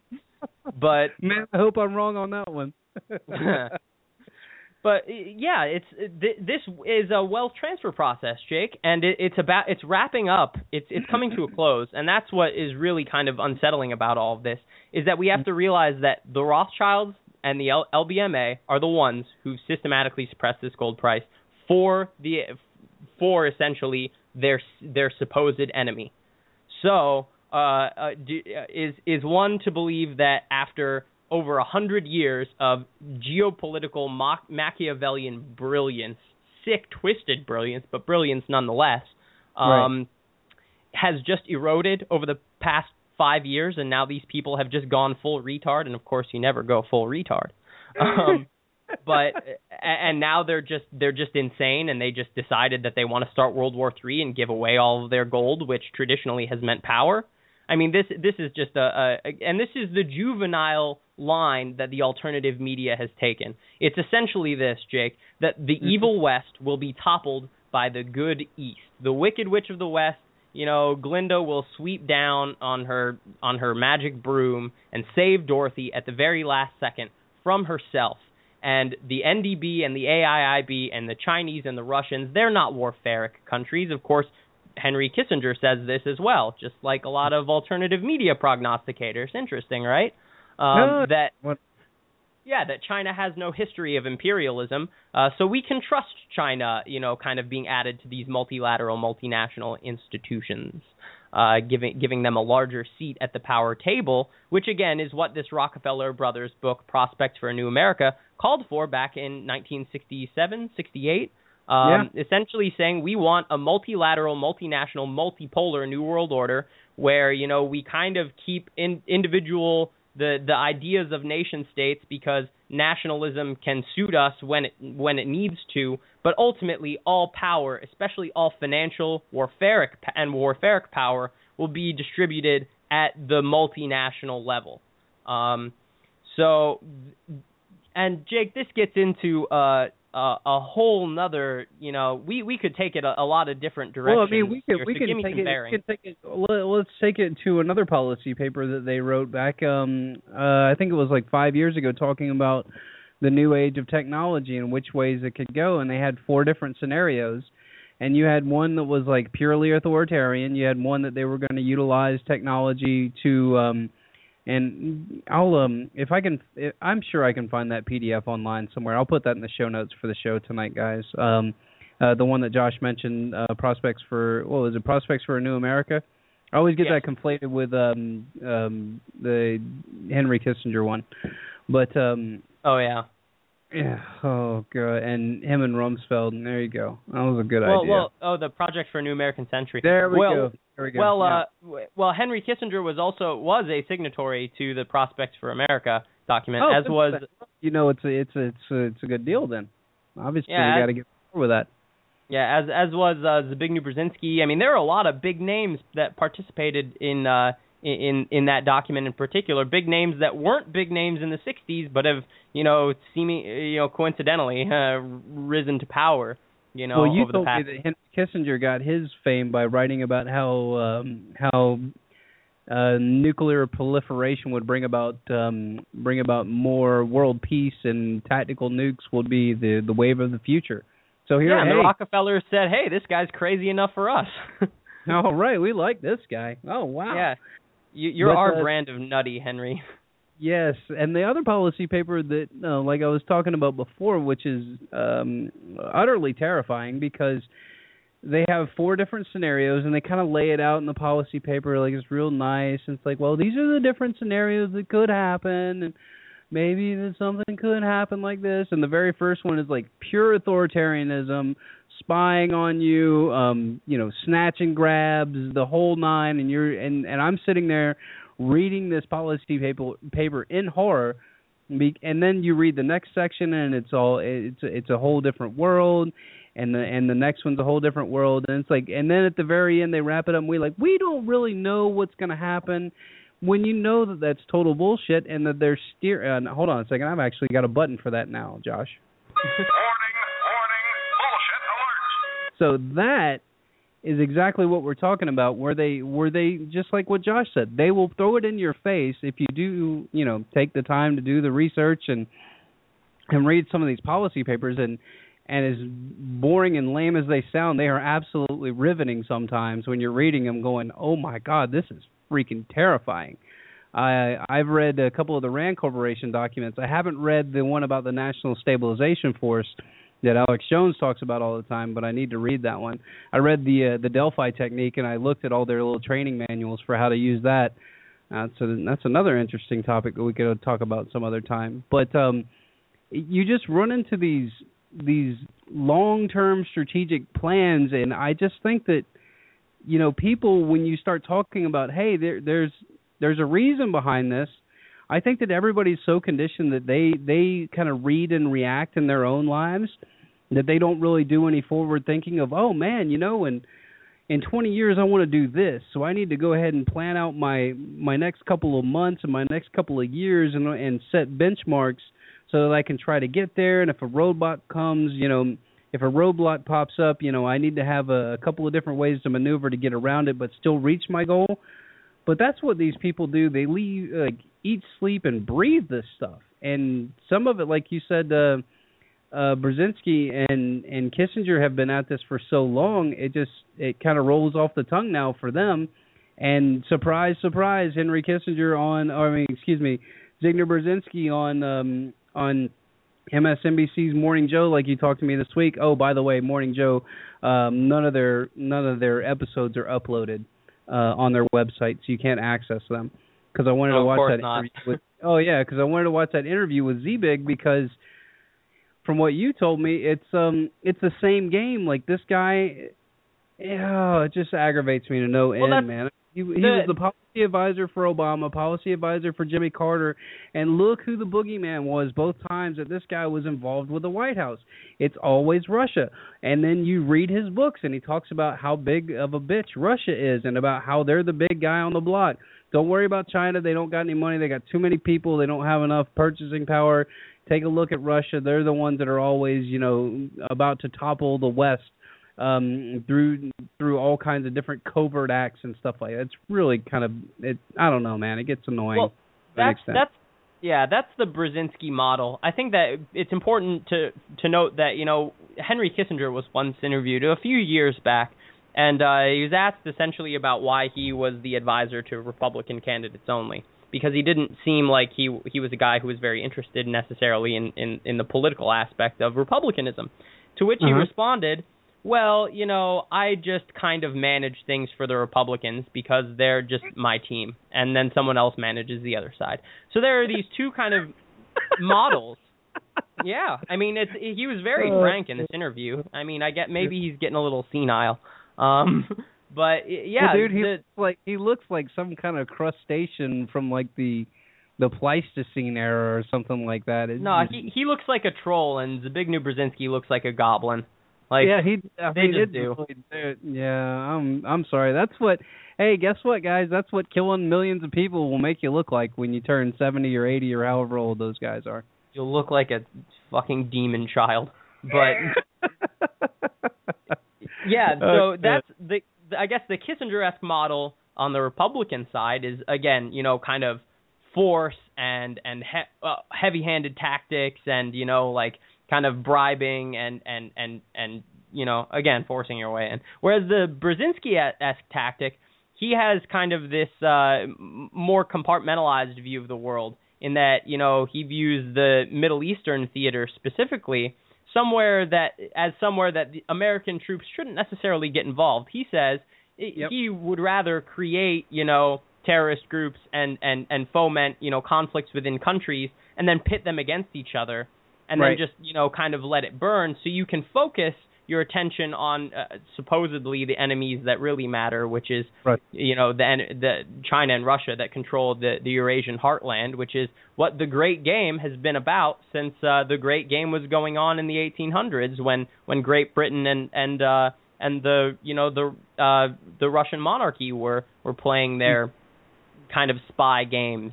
but man, I hope I'm wrong on that one. but yeah, it's this is a wealth transfer process, Jake, and it, it's about it's wrapping up. It's it's coming to a close, and that's what is really kind of unsettling about all of this is that we have to realize that the Rothschilds and the L- LBMA are the ones who systematically suppressed this gold price for the for essentially their their supposed enemy. So, uh, uh, do, uh, is is one to believe that after over a hundred years of geopolitical Mach- Machiavellian brilliance, sick, twisted brilliance, but brilliance nonetheless, um, has just eroded over the past five years, and now these people have just gone full retard. And of course, you never go full retard. Um, but and now they're just they're just insane, and they just decided that they want to start World War Three and give away all of their gold, which traditionally has meant power. I mean, this this is just a, a and this is the juvenile line that the alternative media has taken. It's essentially this, Jake, that the mm-hmm. evil West will be toppled by the good East. The wicked witch of the West, you know, Glinda will sweep down on her on her magic broom and save Dorothy at the very last second from herself. And the NDB and the AIIB and the Chinese and the Russians, they're not warfaric countries. Of course, Henry Kissinger says this as well, just like a lot of alternative media prognosticators. Interesting, right? Um, No, that what- yeah, that China has no history of imperialism, uh, so we can trust China, you know, kind of being added to these multilateral, multinational institutions, uh, giving giving them a larger seat at the power table, which again is what this Rockefeller Brothers book, Prospects for a New America, called for back in 1967, 68. Um, Essentially saying we want a multilateral, multinational, multipolar new world order where you know we kind of keep in, individual the the ideas of nation states because nationalism can suit us when it when it needs to, but ultimately all power, especially all financial warfaric and warfaric power, will be distributed at the multinational level. Um, so, and Jake, this gets into uh, a, a whole nother. You know, we we could take it a, a lot of different directions. Well, I mean, we here, could we so can take it. We can take it. Let, let's take it to another policy paper that they wrote back. Um, uh, I think it was like five years ago, talking about the new age of technology and which ways it could go. And they had four different scenarios. And you had one that was like purely authoritarian. You had one that they were going to utilize technology to. Um, and I'll um if I can I'm sure I can find that PDF online somewhere. I'll put that in the show notes for the show tonight, guys. Um uh, the one that Josh mentioned, uh, prospects for well, is it? Prospects for a New America. I always get Yes. that conflated with um, um, the Henry Kissinger one, but um, Oh yeah. Yeah, oh god, and him and Rumsfeld. And there you go. That was a good well, idea. well, oh, the Project for a New American Century. there we well, go. There we go. Well, Yeah. uh, well, Henry Kissinger was also was a signatory to the Prospects for America document, Oh, as was you know, it's a it's a it's a, it's a good deal then. Obviously, Yeah, you got to get with that. yeah, as as was uh, Zbigniew Brzezinski. I mean, there are a lot of big names that participated in uh, in in that document in particular, big names that weren't big names in the '60s, but have you know seeming you know coincidentally uh, risen to power. You know, well, you over told the past. me that Henry Kissinger got his fame by writing about how um, how uh, nuclear proliferation would bring about um, bring about more world peace and tactical nukes would be the the wave of the future. So here, yeah, and hey, the Rockefellers said, "Hey, this guy's crazy enough for us." all right, we like this guy. Oh wow. Yeah, you, you're But, our uh, brand of nutty, Henry. Yes, and the other policy paper that, uh, like I was talking about before, which is um, utterly terrifying because they have four different scenarios and they kind of lay it out in the policy paper like it's real nice. And it's like, well, these are the different scenarios that could happen, and maybe that something could happen like this. And the very first one is like pure authoritarianism, spying on you, um, you know, snatching grabs, the whole nine. And you're and and I'm sitting there reading this policy paper paper in horror and then you read the next section and it's all it's it's a whole different world and the and the next one's a whole different world and it's like and then at the very end they wrap it up and we like we don't really know what's going to happen when you know that that's total bullshit and that they're steer uh, hold on a second I've actually got a button for that now Josh so that is exactly what we're talking about where they where they just like what Josh said they will throw it in your face if you do you know take the time to do the research and and read some of these policy papers. And and as boring and lame as they sound they are absolutely riveting sometimes when you're reading them going oh my god this is freaking terrifying. I I've read a couple of the Rand Corporation documents. I haven't read the one about the National Stabilization Force that Alex Jones talks about all the time, but I need to read that one. I read the uh, the Delphi technique and I looked at all their little training manuals for how to use that. Uh, so that's another interesting topic that we could talk about some other time. But um, you just run into these these long term strategic plans, and I just think that you know people when you start talking about hey there there's there's a reason behind this. I think that everybody's so conditioned that they they kind of read and react in their own lives that they don't really do any forward thinking of oh man you know in in 20 years I want to do this so I need to go ahead and plan out my my next couple of months and my next couple of years and and set benchmarks so that I can try to get there and if a roadblock comes you know if a roadblock pops up you know I need to have a, a couple of different ways to maneuver to get around it but still reach my goal but that's what these people do. They leave like eat sleep and breathe this stuff. And some of it like you said uh uh Brzezinski and and Kissinger have been at this for so long it just it kind of rolls off the tongue now for them. And surprise surprise Henry Kissinger on or I mean excuse me Zygmunt Brzezinski on um on MSNBC's Morning Joe like you talked to me this week. Oh by the way Morning Joe um none of their none of their episodes are uploaded uh on their website so you can't access them because I wanted to watch that not. interview with oh yeah because I wanted to watch that interview with Zbig because from what you told me, it's um it's the same game. Like this guy, yeah, it just aggravates me to no Well, end, man. He, he the- was the policy advisor for Obama, policy advisor for Jimmy Carter, and look who the boogeyman was both times that this guy was involved with the White House. It's always Russia. And then you read his books, and he talks about how big of a bitch Russia is, and about how they're the big guy on the block. Don't worry about China. They don't got any money. They got too many people. They don't have enough purchasing power take a look at Russia. They're the ones that are always, you know, about to topple the West um through through all kinds of different covert acts and stuff like that. It's really kind of it I don't know, man. It gets annoying. Well, that's that's yeah, that's the Brzezinski model. I think that it's important to to note that you know Henry Kissinger was once interviewed a few years back, and uh, he was asked essentially about why he was the advisor to Republican candidates only, because he didn't seem like he he was a guy who was very interested necessarily in in, in the political aspect of republicanism. To which he Uh-huh. responded, "Well, you know, I just kind of manage things for the Republicans because they're just my team, and then someone else manages the other side." So there are these two kind of models. Yeah, I mean, it's he was very Uh, frank in this interview. I mean, I get maybe he's getting a little senile, um, but yeah, well, dude, he the- looks like he looks like some kind of crustacean from like the the Pleistocene era or something like that. It, no, he he looks like a troll, and Zbigniew Brzezinski looks like a goblin. Like yeah, he I they just it do. Yeah, I'm I'm sorry. That's what. Hey, guess what, guys? That's what killing millions of people will make you look like when you turn 70 or 80 or however old those guys are. You'll look like a fucking demon child. But yeah, so Okay. that's the, the I guess the Kissinger-esque model on the Republican side is again, you know, kind of force and and he, uh, heavy-handed tactics and you know like kind of bribing and and and and you know again forcing your way in. Whereas the Brzezinski-esque tactic, he has kind of this uh, more compartmentalized view of the world in that you know he views the Middle Eastern theater specifically somewhere that as somewhere that the American troops shouldn't necessarily get involved. He says Yep. he would rather create you know terrorist groups and and and foment you know conflicts within countries and then pit them against each other and Right. then just you know kind of let it burn so you can focus your attention on uh, supposedly the enemies that really matter which is Right. you know the the China and Russia that control the the Eurasian heartland which is what the great game has been about since uh, the great game was going on in the 1800s when when Great Britain and and uh and the you know the uh the Russian monarchy were were playing their kind of spy games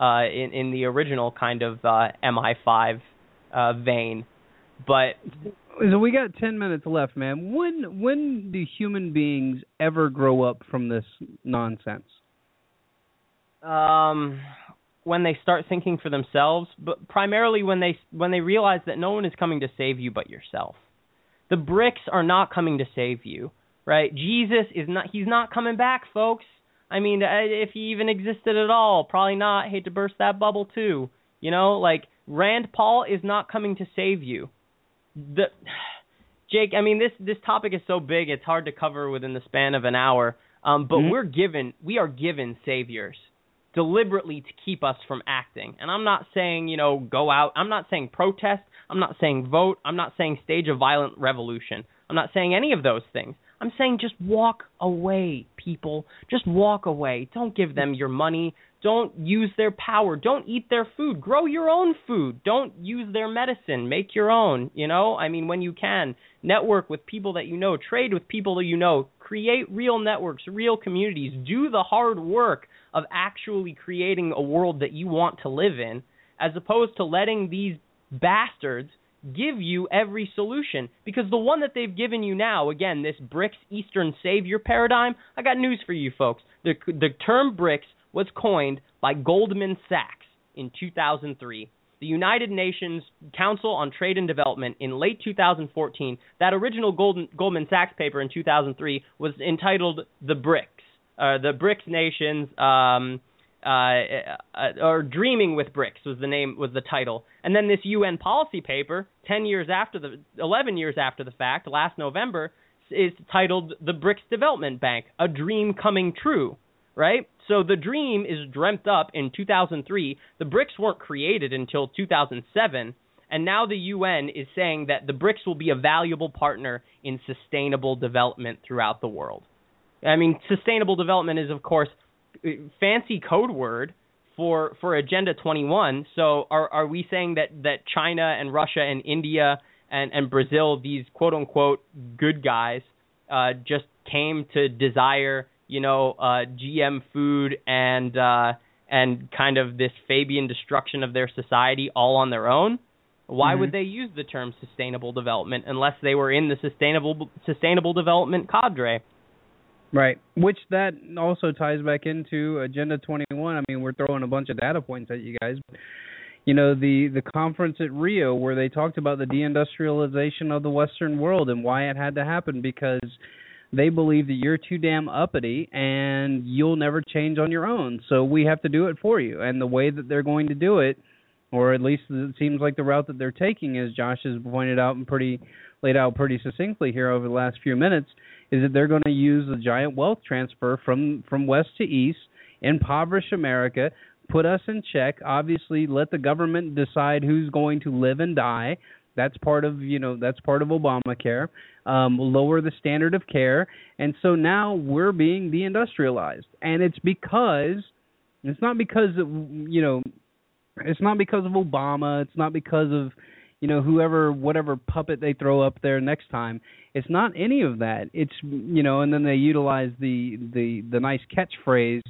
uh in in the original kind of uh MI5 uh vein. But So we got 10 minutes left, man. When when do human beings ever grow up from this nonsense? um when they start thinking for themselves but primarily when they when they realize that no one is coming to save you but yourself. The BRICS are not coming to save you right? Jesus is not he's not coming back folks. I mean uh, if he even existed at all probably not. Hate to burst that bubble too you know like rand paul is not coming to save you the Jake, I mean this this topic is so big it's hard to cover within the span of an hour. Um, but Mhm. we're given we are given saviors deliberately to keep us from acting. And I'm not saying, you know, go out. I'm not saying protest. I'm not saying vote. I'm not saying stage a violent revolution. I'm not saying any of those things. I'm saying just walk away, people. Just walk away. Don't give them your money. Don't use their power. Don't eat their food. Grow your own food. Don't use their medicine. Make your own, you know? I mean, when you can, network with people that you know, trade with people that you know, create real networks, real communities. Do the hard work of actually creating a world that you want to live in, as opposed to letting these bastards give you every solution. Because the one that they've given you now, again, this BRICS Eastern Savior paradigm, I got news for you folks. The, the term BRICS was coined by Goldman Sachs in 2003. The United Nations Council on Trade and Development in late 2014, that original Golden, Goldman Sachs paper in 2003 was entitled The BRICS, uh, the BRICS nations, um, uh, uh, or Dreaming with BRICS was the name, was the title. And then this UN policy paper, 10 years after the, 11 years after the fact, last November, is titled The BRICS Development Bank, A Dream Coming True right? So the dream is dreamt up in 2003. The BRICS weren't created until 2007, and now the UN is saying that the BRICS will be a valuable partner in sustainable development throughout the world. I mean, sustainable development is of course fancy code word for for Agenda 21. So are are we saying that that China and Russia and India and and Brazil, these quote unquote good guys, uh, just came to desire you know, uh, GM food and uh, and kind of this Fabian destruction of their society all on their own. Why Mhm. would they use the term sustainable development unless they were in the sustainable sustainable development cadre? Right. Which that also ties back into Agenda 21. I mean, we're throwing a bunch of data points at you guys. You know, the the conference at Rio where they talked about the deindustrialization of the Western world and why it had to happen because they believe that you're too damn uppity and you'll never change on your own. So we have to do it for you. And the way that they're going to do it, or at least it seems like the route that they're taking, as Josh has pointed out and pretty laid out pretty succinctly here over the last few minutes, is that they're going to use the giant wealth transfer from from west to east, impoverish America, put us in check. Obviously, let the government decide who's going to live and die. That's part of you know that's part of Obamacare. Um, lower the standard of care, and so now we're being deindustrialized, and it's because it's not because of, you know it's not because of Obama. It's not because of you know whoever whatever puppet they throw up there next time it's not any of that it's you know and then they utilize the the the nice catchphrase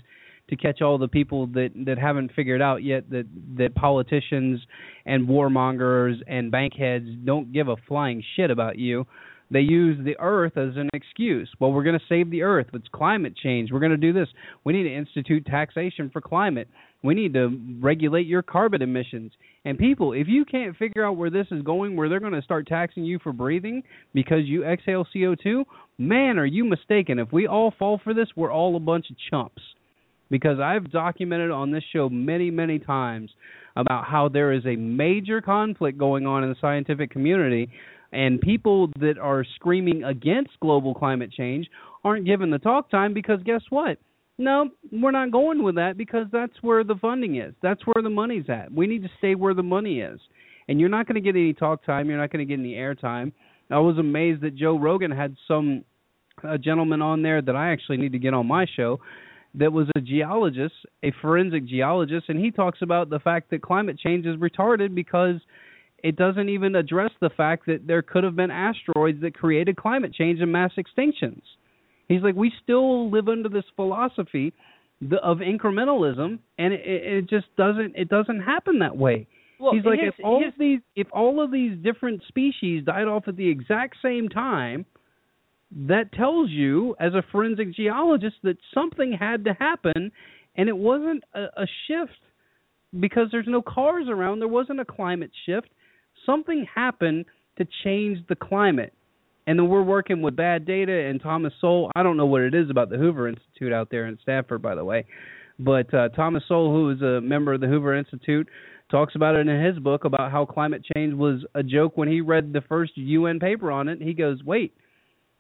to catch all the people that that haven't figured out yet that that politicians and warmongers and bankheads don't give a flying shit about you they use the earth as an excuse. Well, we're going to save the earth. It's climate change. We're going to do this. We need to institute taxation for climate. We need to regulate your carbon emissions. And people, if you can't figure out where this is going, where they're going to start taxing you for breathing because you exhale CO2, man, are you mistaken. If we all fall for this, we're all a bunch of chumps. Because I've documented on this show many, many times about how there is a major conflict going on in the scientific community and people that are screaming against global climate change aren't given the talk time because guess what? No, we're not going with that because that's where the funding is. That's where the money's at. We need to stay where the money is. And you're not going to get any talk time. You're not going to get any air time. I was amazed that Joe Rogan had some a gentleman on there that I actually need to get on my show that was a geologist, a forensic geologist, and he talks about the fact that climate change is retarded because – it doesn't even address the fact that there could have been asteroids that created climate change and mass extinctions. He's like, we still live under this philosophy of incrementalism, and it, it just doesn't it doesn't happen that way. Well, He's like, his, if all his, of these if all of these different species died off at the exact same time, that tells you, as a forensic geologist, that something had to happen, and it wasn't a, a shift because there's no cars around. There wasn't a climate shift something happened to change the climate. And then we're working with bad data and Thomas Sowell. I don't know what it is about the Hoover Institute out there in Stanford, by the way, but uh, Thomas Sowell, who is a member of the Hoover Institute, talks about it in his book about how climate change was a joke when he read the first UN paper on it. He goes, "Wait,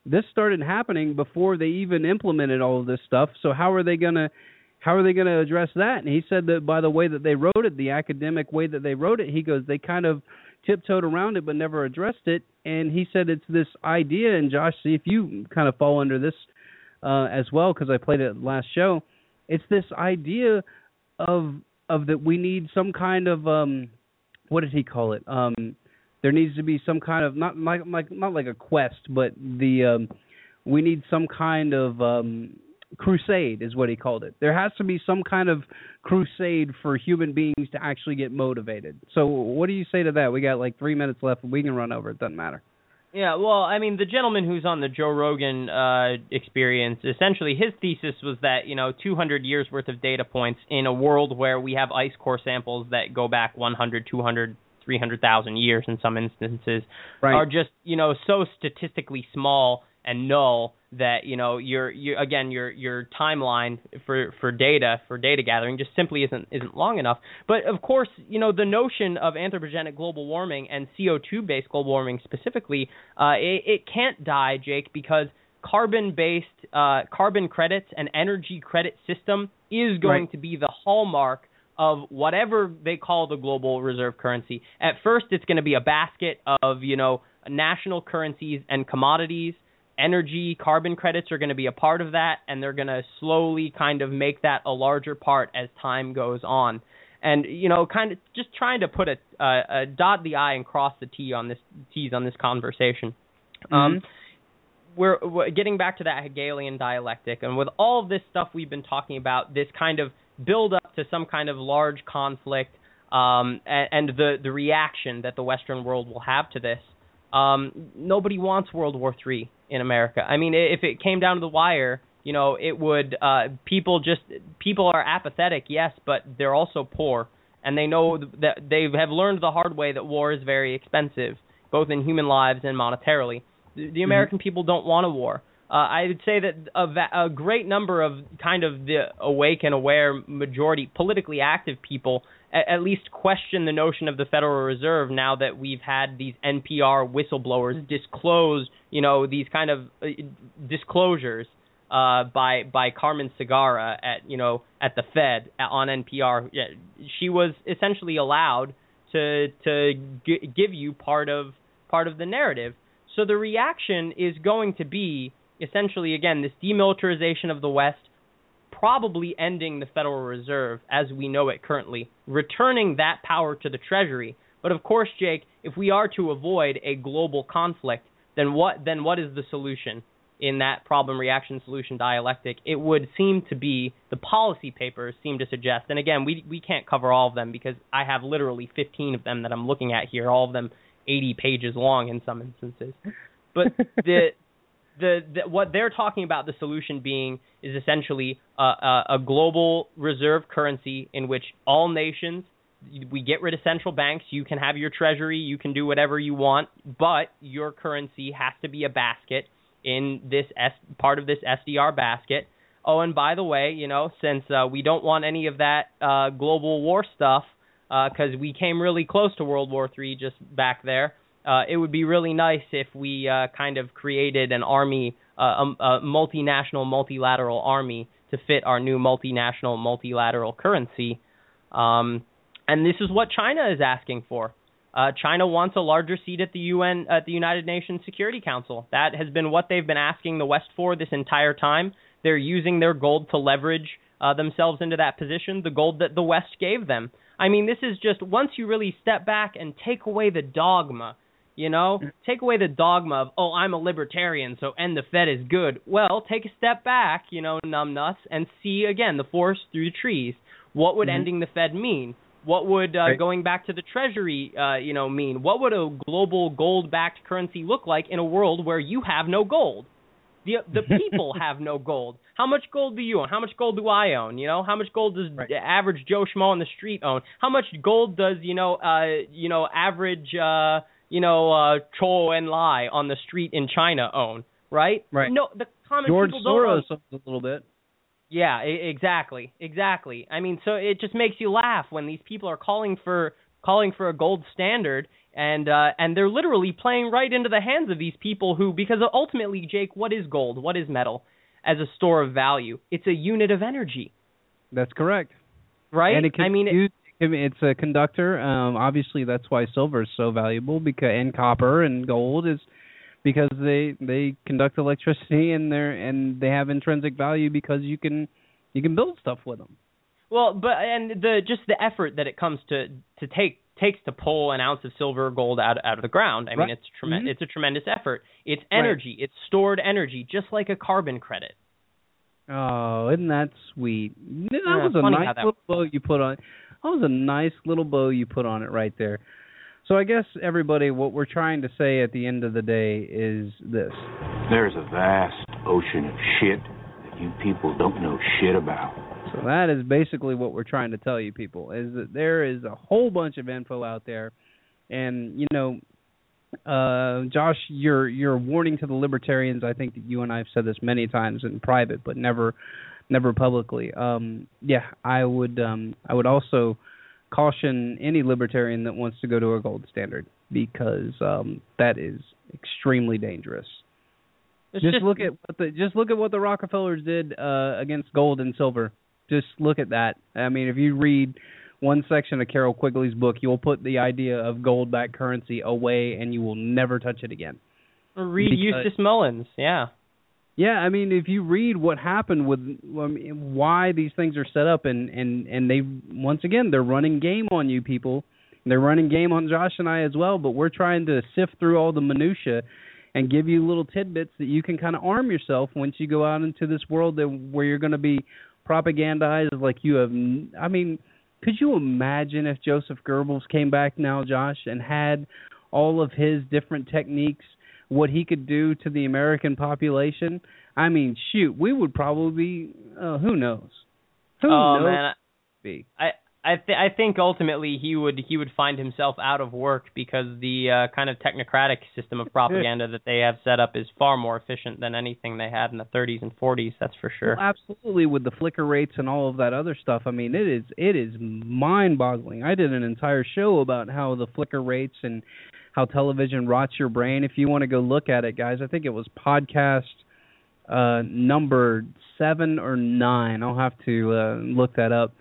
this started happening before they even implemented all of this stuff. So how are they going to how are they going to address that?" And he said that by the way that they wrote it, the academic way that they wrote it, he goes, they kind of tiptoed around it but never addressed it. And he said it's this idea, and Josh, see if you kind of fall under this uh, as well because I played it last show. It's this idea of of that we need some kind of um, what did he call it? Um, there needs to be some kind of not like like not like a quest, but the um, we need some kind of um, crusade is what he called it. There has to be some kind of crusade for human beings to actually get motivated. So what do you say to that? We got like 3 minutes left. We can run over. It doesn't matter. Yeah, well, I mean, the gentleman who's on the Joe Rogan uh, experience, essentially his thesis was that, you know, 200 years worth of data points in a world where we have ice core samples that go back 100, 200, 300,000 years in some instances right. are just, you know, so statistically small and null that you know your your again your your timeline for for data for data gathering just simply isn't isn't long enough but of course you know the notion of anthropogenic global warming and CO2 based global warming specifically uh, it, it can't die Jake because carbon based uh, carbon credits and energy credit system is going right. to be the hallmark of whatever they call the global reserve currency. At first it's going to be a basket of you know national currencies and commodities. Energy carbon credits are going to be a part of that and they're going to slowly kind of make that a larger part as time goes on. And you know kind of just trying to put a, a, a dot the i and cross the t on this t's on this conversation. Mm-hmm. um we're, we're getting back to that hegelian dialectic and with all of this stuff we've been talking about this kind of build up to some kind of large conflict um and, and the the reaction that the western world will have to this um, nobody wants World War Three in America. I mean, if it came down to the wire, you know, it would. Uh, people just people are apathetic, yes, but they're also poor, and they know that they have learned the hard way that war is very expensive, both in human lives and monetarily. The, the American mm-hmm. people don't want a war. Uh, I would say that a, a great number of kind of the awake and aware majority, politically active people at, at least question the notion of the Federal Reserve now that we've had these NPR whistleblowers disclose, you know, these kind of uh, disclosures uh, by by Carmen Segarra at you know at the Fed on NPR. She was essentially allowed to to g- give you part of part of the narrative. So the reaction is going to be essentially again this demilitarization of the West probably ending the Federal Reserve as we know it currently, returning that power to the Treasury, But of course, Jake, if we are to avoid a global conflict, then what then what is the solution in that problem reaction solution dialectic? It would seem to be the policy papers seem to suggest. And again, we we can't cover all of them because I have literally 15 of them that I'm looking at here, all of them 80 pages long in some instances. But the the, the, what they're talking about the solution being is essentially a, a, a, global reserve currency in which all nations we get rid of central banks you can have your treasury you can do whatever you want but your currency has to be a basket in this S, part of this SDR basket. Oh and by the way you know since uh, we don't want any of that uh, global war stuff because uh, we came really close to World War III just back there uh, it would be really nice if we uh, kind of created an army, uh, a, a multinational, multilateral army to fit our new multinational, multilateral currency. Um, and this is what China is asking for. Uh, China wants a larger seat at the UN, at the United Nations Security Council. That has been what they've been asking the West for this entire time. They're using their gold to leverage uh, themselves into that position, the gold that the West gave them. I mean, this is just once you really step back and take away the dogma you know, take away the dogma of oh I'm a libertarian, so end the Fed is good. Well, take a step back, you know, numbnuts, and see again the forest through the trees. What would mm-hmm. ending the Fed mean? What would uh, right. going back to the Treasury, uh, you know, mean? What would a global gold-backed currency look like in a world where you have no gold? The the people have no gold. How much gold do you own? How much gold do I own? You know, how much gold does right. average Joe Schmo on the street own? How much gold does you know, uh, you know, average uh, you know, uh, Chou En-lai on the street in China own, right? Right. No, the common George people Soros don't owns a little bit. Yeah, exactly, exactly. I mean, so it just makes you laugh when these people are calling for calling for a gold standard, and uh, and they're literally playing right into the hands of these people who, because ultimately, Jake, what is gold? What is metal? As a store of value, it's a unit of energy. That's correct. Right. And it can I mean, it, it's a conductor. Um, obviously, that's why silver is so valuable because and copper and gold is because they they conduct electricity and they're and they have intrinsic value because you can you can build stuff with them. Well, but and the just the effort that it comes to to take takes to pull an ounce of silver or gold out out of the ground. I right. mean, it's tremendous. Mm-hmm. It's a tremendous effort. It's energy. Right. It's stored energy, just like a carbon credit. Oh, isn't that sweet? That yeah, was a nice little bow you put on. That was a nice little bow you put on it right there. So I guess everybody, what we're trying to say at the end of the day is this: There's a vast ocean of shit that you people don't know shit about. So that is basically what we're trying to tell you people is that there is a whole bunch of info out there, and you know, uh, Josh, your your warning to the libertarians. I think that you and I have said this many times in private, but never never publicly. Um, yeah, I would um, I would also caution any libertarian that wants to go to a gold standard because um, that is extremely dangerous. Just, just look at what the just look at what the Rockefellers did uh, against gold and silver. Just look at that. I mean, if you read one section of Carroll Quigley's book, you will put the idea of gold-backed currency away, and you will never touch it again. Read Because- Eustace Mullins, yeah. Yeah, I mean, if you read what happened with I mean, why these things are set up, and and and they once again they're running game on you people. They're running game on Josh and I as well, but we're trying to sift through all the minutia and give you little tidbits that you can kind of arm yourself once you go out into this world that where you're going to be propagandized like you have. I mean, could you imagine if Joseph Goebbels came back now, Josh, and had all of his different techniques? What he could do to the American population, I mean, shoot, we would probably be uh, who knows? Who oh knows? man, Be. I I th- I think ultimately he would he would find himself out of work because the uh, kind of technocratic system of propaganda that they have set up is far more efficient than anything they had in the 30s and 40s. That's for sure. Well, absolutely, with the flicker rates and all of that other stuff. I mean, it is it is mind-boggling. I did an entire show about how the flicker rates and how television rots your brain. If you want to go look at it, guys, I think it was podcast uh number seven or nine. I'll have to uh, look that up.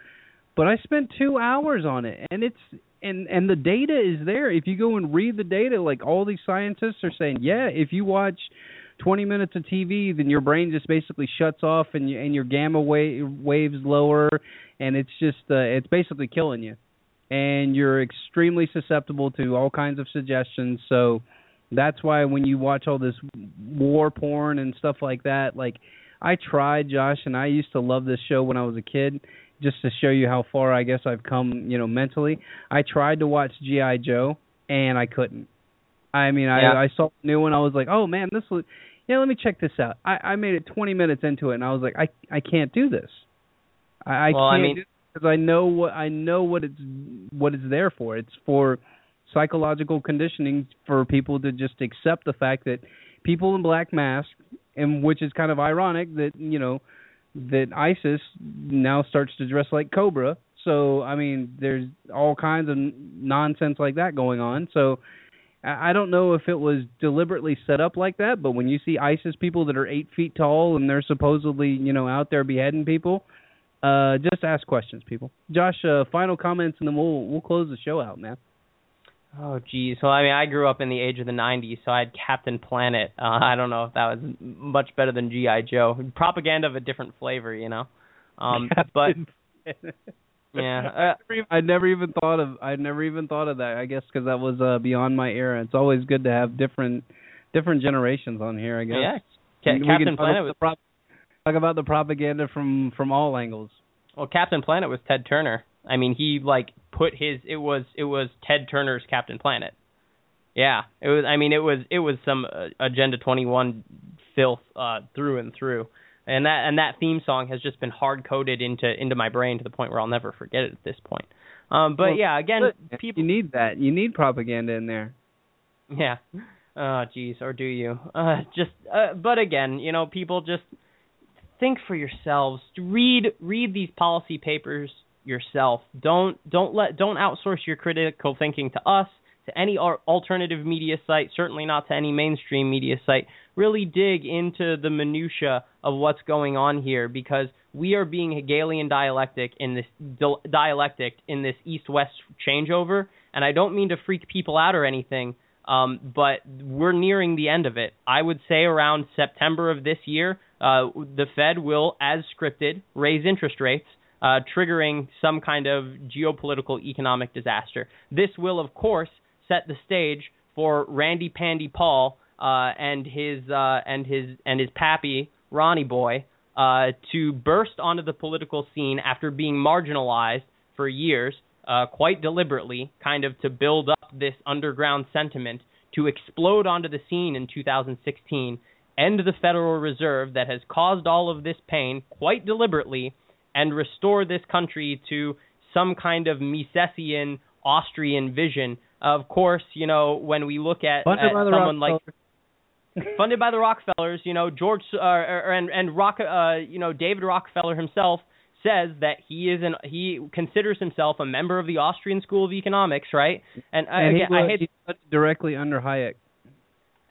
But I spent two hours on it, and it's and and the data is there. If you go and read the data, like all these scientists are saying, yeah, if you watch 20 minutes of TV, then your brain just basically shuts off, and you, and your gamma wave waves lower, and it's just uh, it's basically killing you. and you're extremely susceptible to all kinds of suggestions. So that's why when you watch all this war porn and stuff like that, like I tried, Josh, and I used to love this show when I was a kid. Just to show you how far I guess I've come, you know, mentally. I tried to watch GI Joe and I couldn't. I mean, I Yeah. I saw the new one. I was like, oh man, this was. Yeah, let me check this out. I I made it 20 minutes into it, and I was like, I I can't do this. I, I Well, can't mean- because I know what I know what it's what it's there for. It's for psychological conditioning for people to just accept the fact that people in black masks, and which is kind of ironic that you know that ISIS now starts to dress like Cobra. So I mean, there's all kinds of nonsense like that going on. So I don't know if it was deliberately set up like that, but when you see ISIS people that are eight feet tall and they're supposedly you know out there beheading people, uh, just ask questions, people. Josh, uh, final comments, and then we'll we'll close the show out, man. Oh, geez. Well, I mean, I grew up in the age of the '90s, so I had Captain Planet. Uh, I don't know if that was much better than GI Joe. Propaganda of a different flavor, you know. Um, but yeah, uh, I never even thought of I never even thought of that. I guess because that was uh, beyond my era. It's always good to have different different generations on here. I guess. yeah. Ca- We Captain Planet was talk about the propaganda from from all angles. well, Captain Planet was Ted Turner. I mean, he like put his it was it was Ted Turner's Captain Planet. Yeah, it was. I mean, it was it was some uh, Agenda 21 filth uh, through and through, and that and that theme song has just been hard coded into into my brain to the point where I'll never forget it at this point. Um, but Well, yeah, again, people you need that. You need propaganda in there. Yeah. Oh, geez, or do you? Uh, just, uh, but again, you know, people just think for yourselves. Read, read these policy papers yourself. Don't, don't let, don't outsource your critical thinking to us, to any alternative media site. Certainly not to any mainstream media site. Really dig into the minutia of what's going on here because we are being Hegelian dialectic in this dialectic in this east-west changeover, and I don't mean to freak people out or anything. Um, but we're nearing the end of it. I would say around September of this year, uh, the Fed will, as scripted, raise interest rates, uh, triggering some kind of geopolitical economic disaster. This will, of course, set the stage for Randy Pandy Paul uh, and his uh, and his and his pappy Ronnie Boy uh, to burst onto the political scene after being marginalized for years, uh, quite deliberately, kind of to build up this underground sentiment to explode onto the scene in 2016, end the Federal Reserve that has caused all of this pain quite deliberately, and restore this country to some kind of Misesian Austrian vision. Of course, you know when we look at, Funded at by the someone like funded by the Rockefellers. You know, George uh, and and Rock, uh, you know, David Rockefeller himself says that he is an he considers himself a member of the Austrian School of Economics, right? And, I and again, I hate directly under Hayek.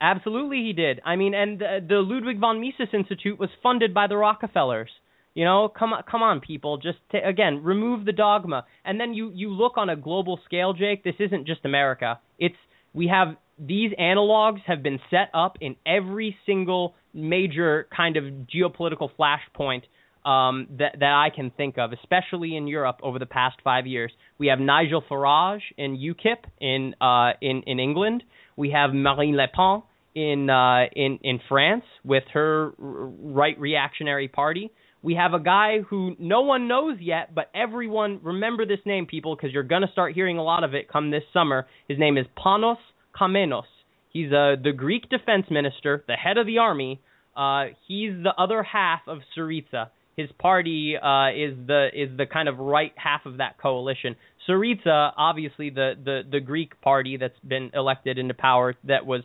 Absolutely, he did. I mean, and the, the Ludwig von Mises Institute was funded by the Rockefellers. You know, come on, come on, people. Just again, remove the dogma, and then you you look on a global scale, Jake. This isn't just America. It's we have these analogs have been set up in every single major kind of geopolitical flashpoint um, that that I can think of, especially in Europe over the past five years. We have Nigel Farage in UKIP in uh, in in England. We have Marine Le Pen in uh, in in France with her right reactionary party. We have a guy who no one knows yet, but everyone remember this name, people, because you're gonna start hearing a lot of it come this summer. His name is Panos Kammenos. He's uh, the Greek defense minister, the head of the army. Uh, he's the other half of Syriza. His party uh, is the is the kind of right half of that coalition. Syriza, obviously the, the the Greek party that's been elected into power, that was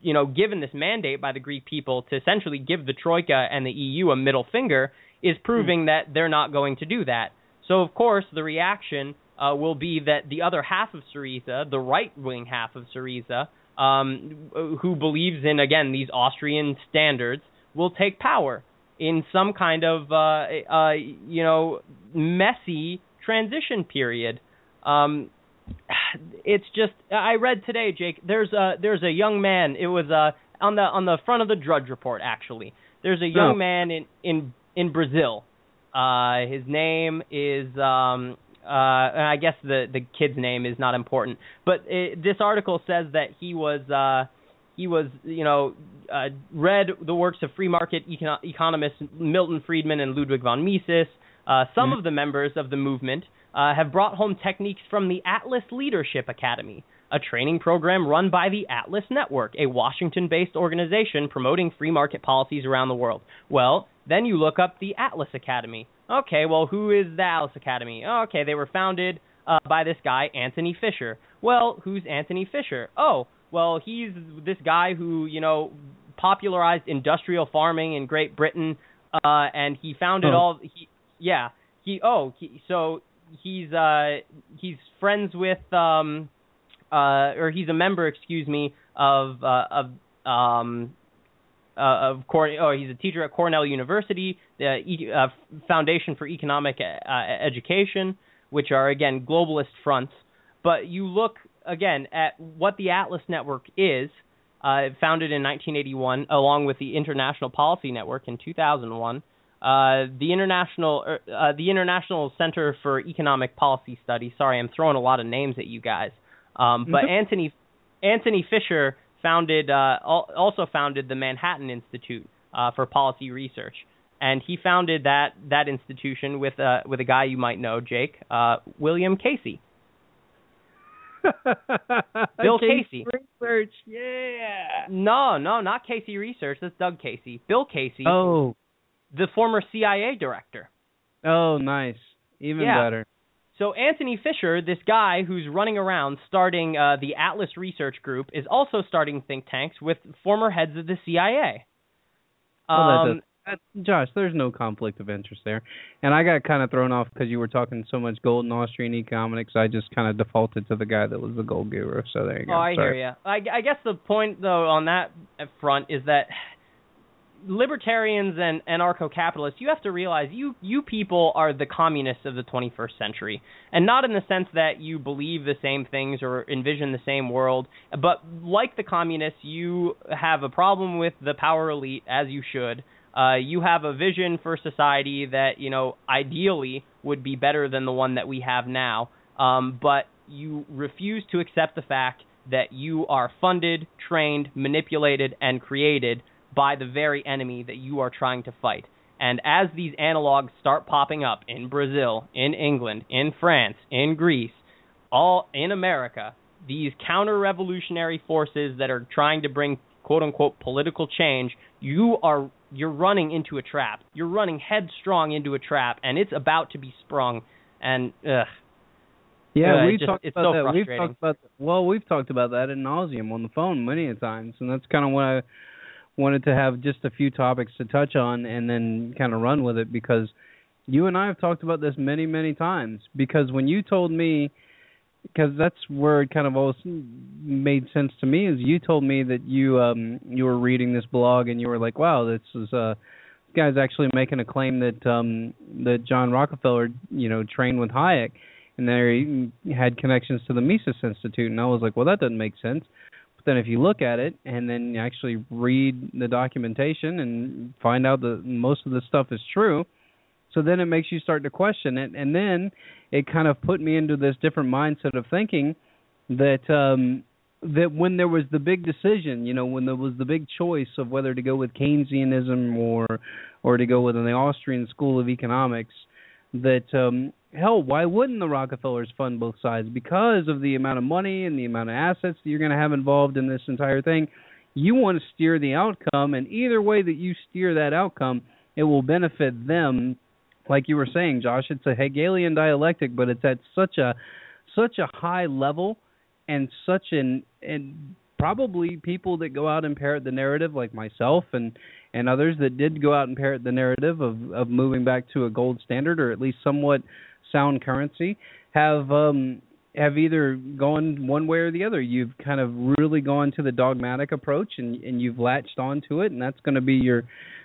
you know given this mandate by the Greek people to essentially give the troika and the EU a middle finger, is proving that they're not going to do that. So of course the reaction uh, will be that the other half of Syriza, the right wing half of Syriza, um, who believes in again these Austrian standards, will take power in some kind of uh, uh, you know messy transition period. Um, it's just I read today, Jake. There's a there's a young man. It was uh, on the on the front of the Drudge Report actually. There's a young Oh. man in in in Brazil. Uh, his name is um, uh, and I guess the the kid's name is not important, but it, this article says that he was uh, he was you know uh, read the works of free market econ- economists Milton Friedman and Ludwig von Mises. Uh, some Mhm. of the members of the movement uh, have brought home techniques from the Atlas Leadership Academy, a training program run by the Atlas Network, a Washington-based organization promoting free market policies around the world. Well, then you look up the Atlas Academy. Okay, well, who is the Atlas Academy? Okay, they were founded uh, by this guy, Antony Fisher. Well, who's Antony Fisher? Oh, well, he's this guy who, you know, popularized industrial farming in Great Britain, uh, and he founded Oh. all. He, yeah, he. Oh, he, so he's uh he's friends with um uh or he's a member, excuse me, of uh, of um uh, of Corn. Oh, he's a teacher at Cornell University, the e- uh, Foundation for Economic uh, Education, which are again globalist fronts. But you look again at what the Atlas Network is, uh, founded in 1981, along with the International Policy Network in 2001. Uh, the international er, uh, the International Center for Economic Policy Studies. Sorry, I'm throwing a lot of names at you guys. Um, but Mhm. Antony Antony Fisher founded uh, al- also founded the Manhattan Institute uh, for Policy Research, and he founded that that institution with uh, with a guy you might know, Jake uh, William Casey. Bill Casey. Research, yeah. No, no, not Casey Research. That's Doug Casey. Bill Casey, Oh, the former CIA director. oh, nice. Even Yeah. better. So Antony Fisher, this guy who's running around starting uh, the Atlas Research Group, is also starting think tanks with former heads of the CIA. Well, that Um, does- that- Josh, there's no conflict of interest there. And I got kind of thrown off because you were talking so much gold and Austrian economics. I just kind of defaulted to the guy that was the gold guru. So there you go. Oh, I Sorry. hear you. I, I guess the point, though, on that front is that libertarians and anarcho-capitalists, you have to realize you you people are the communists of the 21st century, and not in the sense that you believe the same things or envision the same world, but like the communists, you have a problem with the power elite, as you should. Uh, you have a vision for society that you know ideally would be better than the one that we have now, um, but you refuse to accept the fact that you are funded, trained, manipulated, and created by the very enemy that you are trying to fight. And as these analogs start popping up in Brazil, in England, in France, in Greece, all in America, these counter revolutionary forces that are trying to bring quote unquote political change, you are you're running into a trap. You're running headstrong into a trap and it's about to be sprung and ugh, Yeah, Uh, we talked it's about so that. We've frustrating. talked about well, we've talked about that in nauseum on the phone many a times, and that's kind of what I wanted to have just a few topics to touch on, and then kind of run with it because you and I have talked about this many, many times. Because when you told me, because that's where it kind of all made sense to me, is you told me that you um you were reading this blog and you were like, wow, this is uh this guy's actually making a claim that um that John Rockefeller, you know, trained with Hayek and there he had connections to the Mises Institute, and I was like, well, that doesn't make sense. Then if you look at it and then actually read the documentation and find out that most of the stuff is true, so then it makes you start to question it, and then it kind of put me into this different mindset of thinking that um that when there was the big decision, you know, when there was the big choice of whether to go with Keynesianism or or to go with the Austrian school of economics, that um hell, why wouldn't the Rockefellers fund both sides? Because of the amount of money and the amount of assets that you're going to have involved in this entire thing. You want to steer the outcome, and either way that you steer that outcome, it will benefit them. Like you were saying, Josh, it's a Hegelian dialectic, but it's at such a such a high level and such an and probably people that go out and parrot the narrative like myself and and others that did go out and parrot the narrative of of moving back to a gold standard or at least somewhat sound currency have um have either gone one way or the other. You've kind of really gone to the dogmatic approach and and you've latched onto it and that's going to be your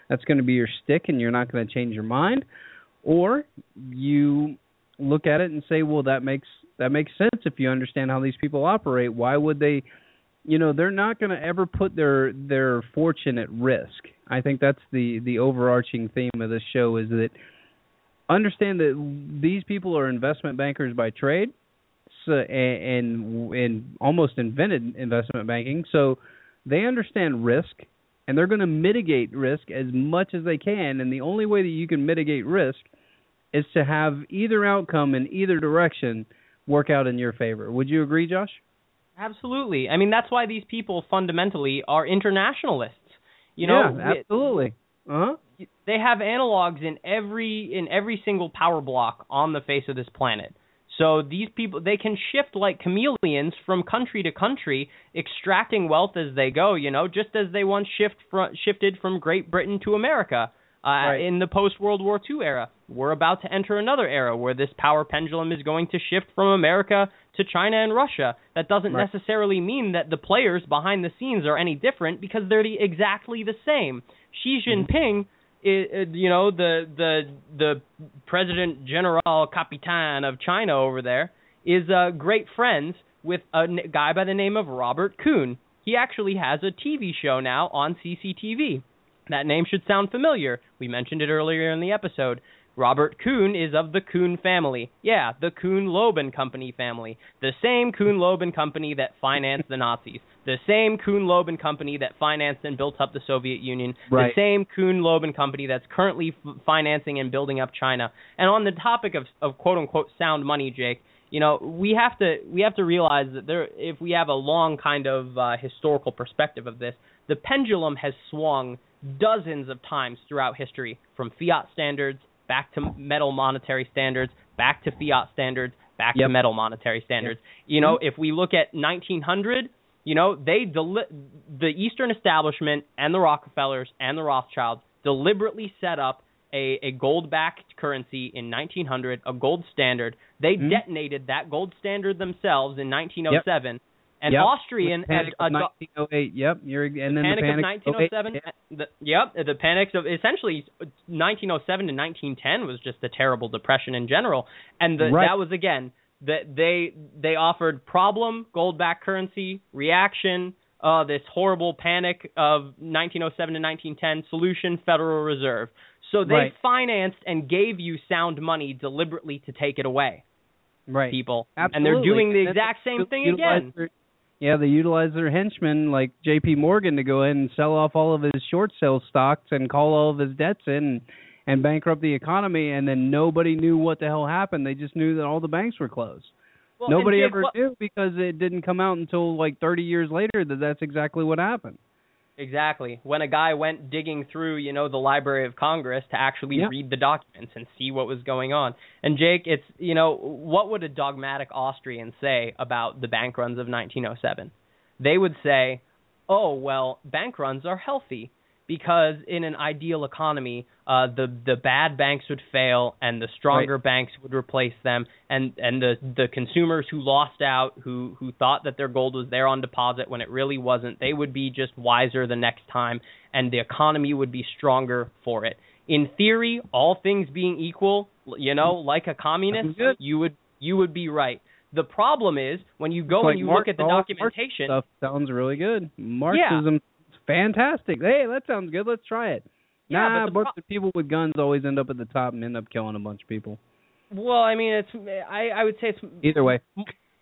that's going to be your stick and you're not going to change your mind or you look at it and say, well, that makes that makes sense if you understand how these people operate. Why would they? You know, they're not going to ever put their their fortune at risk. I think that's the the overarching theme of this show is that understand that these people are investment bankers by trade, so, and, and and almost invented investment banking. So they understand risk, and they're going to mitigate risk as much as they can. And the only way that you can mitigate risk is to have either outcome in either direction work out in your favor. Would you agree, Josh? Absolutely. I mean, that's why these people fundamentally are internationalists. You know, yeah, absolutely. Uh huh. They have analogs in every in every single power block on the face of this planet. So these people they can shift like chameleons from country to country, extracting wealth as they go. You know, just as they once shift from, shifted from Great Britain to America uh, right. in the post World War II era. We're about to enter another era where this power pendulum is going to shift from America to China and Russia. That doesn't Right. necessarily mean that the players behind the scenes are any different because they're the, exactly the same. Xi Mm-hmm. Jinping, i you know, the the the President General Capitan of China over there, is uh, great friends with a guy by the name of Robert Kuhn. He actually has a TV show now on CCTV. That name should sound familiar. We mentioned it earlier in the episode. Robert Kuhn is of the Kuhn family. Yeah, the Kuhn Loeb and Company family. The same Kuhn Loeb and Company that financed the Nazis. The same Kuhn Loeb and Company that financed and built up the Soviet Union. Right. The same Kuhn Loeb and Company that's currently f- financing and building up China. And on the topic of, of quote unquote sound money, Jake, you know, we have to we have to realize that there if we have a long kind of uh, historical perspective of this, the pendulum has swung dozens of times throughout history from fiat standards back to metal monetary standards, back to fiat standards, back Yep. to metal monetary standards. You know, if we look at 1900, you know, they deli- the Eastern establishment and the Rockefellers and the Rothschilds deliberately set up a, a gold-backed currency in 1900, a gold standard. They Mhm. detonated that gold standard themselves in 1907. And Yep. Austrian With the Panic ad- of ado- 1908. Yep, you're and then Panic the of 1907. 08, The, yep, the panics of essentially 1907 to 1910 was just a terrible depression in general, and the, Right. that was again that they they offered problem gold-backed currency reaction. Uh, this horrible panic of 1907 to 1910 solution Federal Reserve. So they Right. financed and gave you sound money deliberately to take it away, right. people, Absolutely. and they're doing the And exact same thing again. Yeah, they utilize their henchmen like J.P. Morgan to go in and sell off all of his short sale stocks and call all of his debts in and bankrupt the economy, and then nobody knew what the hell happened. They just knew that all the banks were closed. Well, nobody Jake, ever what- knew because it didn't come out until like 30 years later that that's exactly what happened. Exactly. When a guy went digging through, you know, the Library of Congress to actually Yeah. read the documents and see what was going on. And Jake, it's, you know, what would a dogmatic Austrian say about the bank runs of 1907? They would say, "Oh, well, bank runs are healthy because in an ideal economy, uh, the the bad banks would fail and the stronger banks would replace them, and and the the consumers who lost out, who who thought that their gold was there on deposit when it really wasn't, they would be just wiser the next time, and the economy would be stronger for it. In theory, all things being equal, you know, like a communist, you would you would be right. The problem is when you go like and you Marx- look at the documentation. Stuff sounds really good. Marxism, fantastic. Hey, that sounds good. Let's try it. Yeah, nah, but the pro- the people with guns always end up at the top and end up killing a bunch of people. Well, I mean, it's I I would say it's Either way.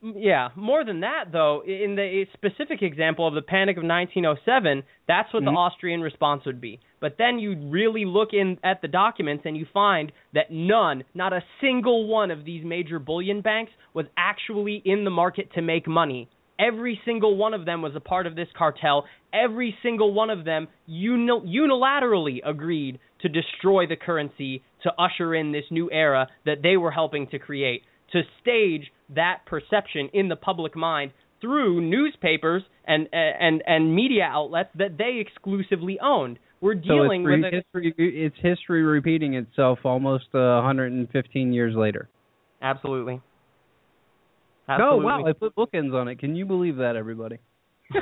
Yeah, more than that though, in the specific example of the Panic of 1907, that's what Mhm. the Austrian response would be. But then you really look in at the documents and you find that none, not a single one of these major bullion banks was actually in the market to make money. Every single one of them was a part of this cartel. Every single one of them uni- unilaterally agreed to destroy the currency to usher in this new era that they were helping to create to stage that perception in the public mind through newspapers and and and media outlets that they exclusively owned. We're So dealing it's, re- with a, history. It's history repeating itself almost uh, 115 years later. absolutely. Oh wow! I put bookends on it. Can you believe that, everybody?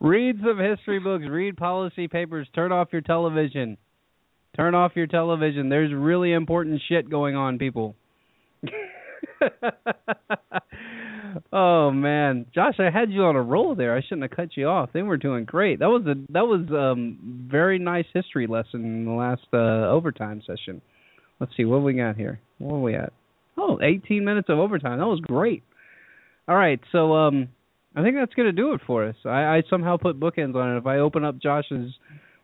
read some history books. Read policy papers. Turn off your television. Turn off your television. There's really important shit going on, people. oh man, Josh, I had you on a roll there. I shouldn't have cut you off. They were doing great. That was a that was um very nice history lesson in the last uh overtime session. let's see what we got here. What are we at? Oh, 18 minutes of overtime. That was great. All right, so um, I think that's gonna do it for us. I, I somehow put bookends on it. If I open up Josh's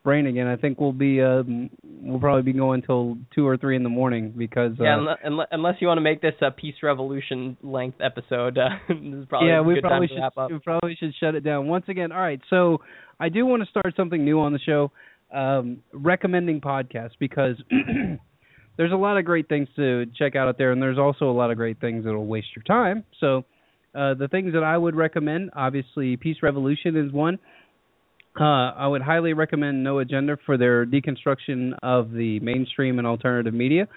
brain again, I think we'll be um, we'll probably be going till two or three in the morning because uh, yeah, unless, unless you want to make this a peace revolution length episode, uh, this is probably yeah, a we good probably time should wrap up. we probably should shut it down once again. All right, so I do want to start something new on the show, um, recommending podcasts because there's a lot of great things to check out out there, and there's also a lot of great things that'll waste your time. So uh, the things that I would recommend, obviously, Peace Revolution is one. Uh, I would highly recommend No Agenda for their deconstruction of the mainstream and alternative media,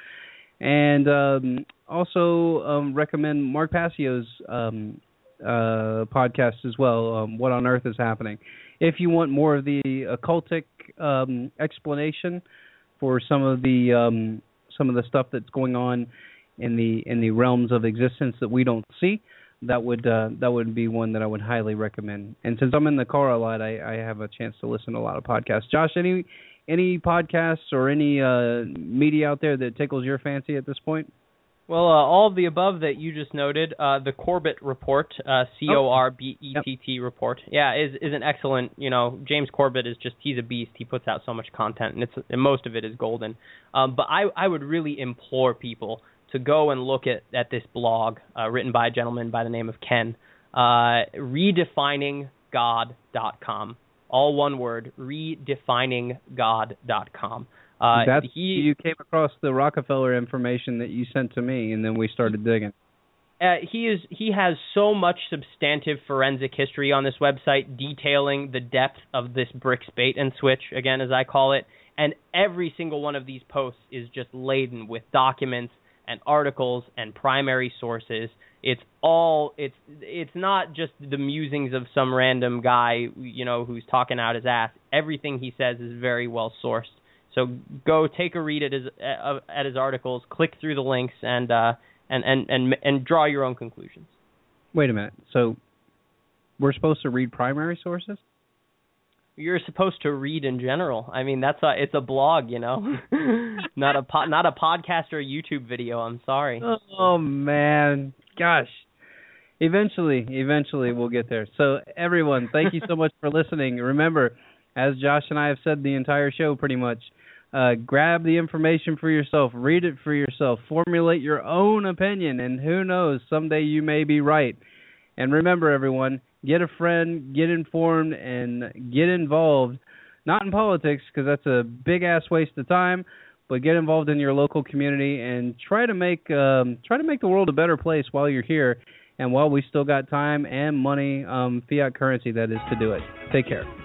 and um, also um, recommend Mark Passio's um, uh, podcast as well. Um, what on earth is happening? If you want more of the occultic um, explanation for some of the um, some of the stuff that's going on in the in the realms of existence that we don't see, that would uh, that would be one that I would highly recommend. And since I'm in the car a lot, I, I have a chance to listen to a lot of podcasts. Josh, any any podcasts or any uh, media out there that tickles your fancy at this point? Well, uh, all of the above that you just noted, uh, the Corbett report, uh, C O R B E T T report, yeah, is is an excellent. You know, James Corbett is just he's a beast. He puts out so much content, and it's and most of it is golden. Um, but I I would really implore people to go and look at at this blog uh, written by a gentleman by the name of Ken, uh, redefininggod.com. All one word, redefininggod.com. Uh, That's he, you came across the Rockefeller information that you sent to me, and then we started digging. uh, he is he has so much substantive forensic history on this website detailing the depth of this BRICS bait and switch again as I call it and every single one of these posts is just laden with documents and articles and primary sources. It's all it's it's not just the musings of some random guy you know who's talking out his ass. Everything he says is very well sourced so go take a read at his uh, at his articles click through the links and uh and and and and draw your own conclusions. Wait a minute. So we're supposed to read primary sources? You're supposed to read in general. I mean, that's a it's a blog, you know, not a po- not a podcast or a YouTube video. I'm sorry. Oh man, gosh. Eventually, eventually we'll get there. So everyone, thank you so much for listening. Remember, as Josh and I have said the entire show pretty much, uh, grab the information for yourself, read it for yourself, formulate your own opinion, and who knows, someday you may be right. And remember, everyone, get a friend, get informed, and get involved. Not in politics, because that's a big ass waste of time, but get involved in your local community and try to make um, try to make the world a better place while you're here, and while we still got time and money, um, fiat currency that is to do it. Take care.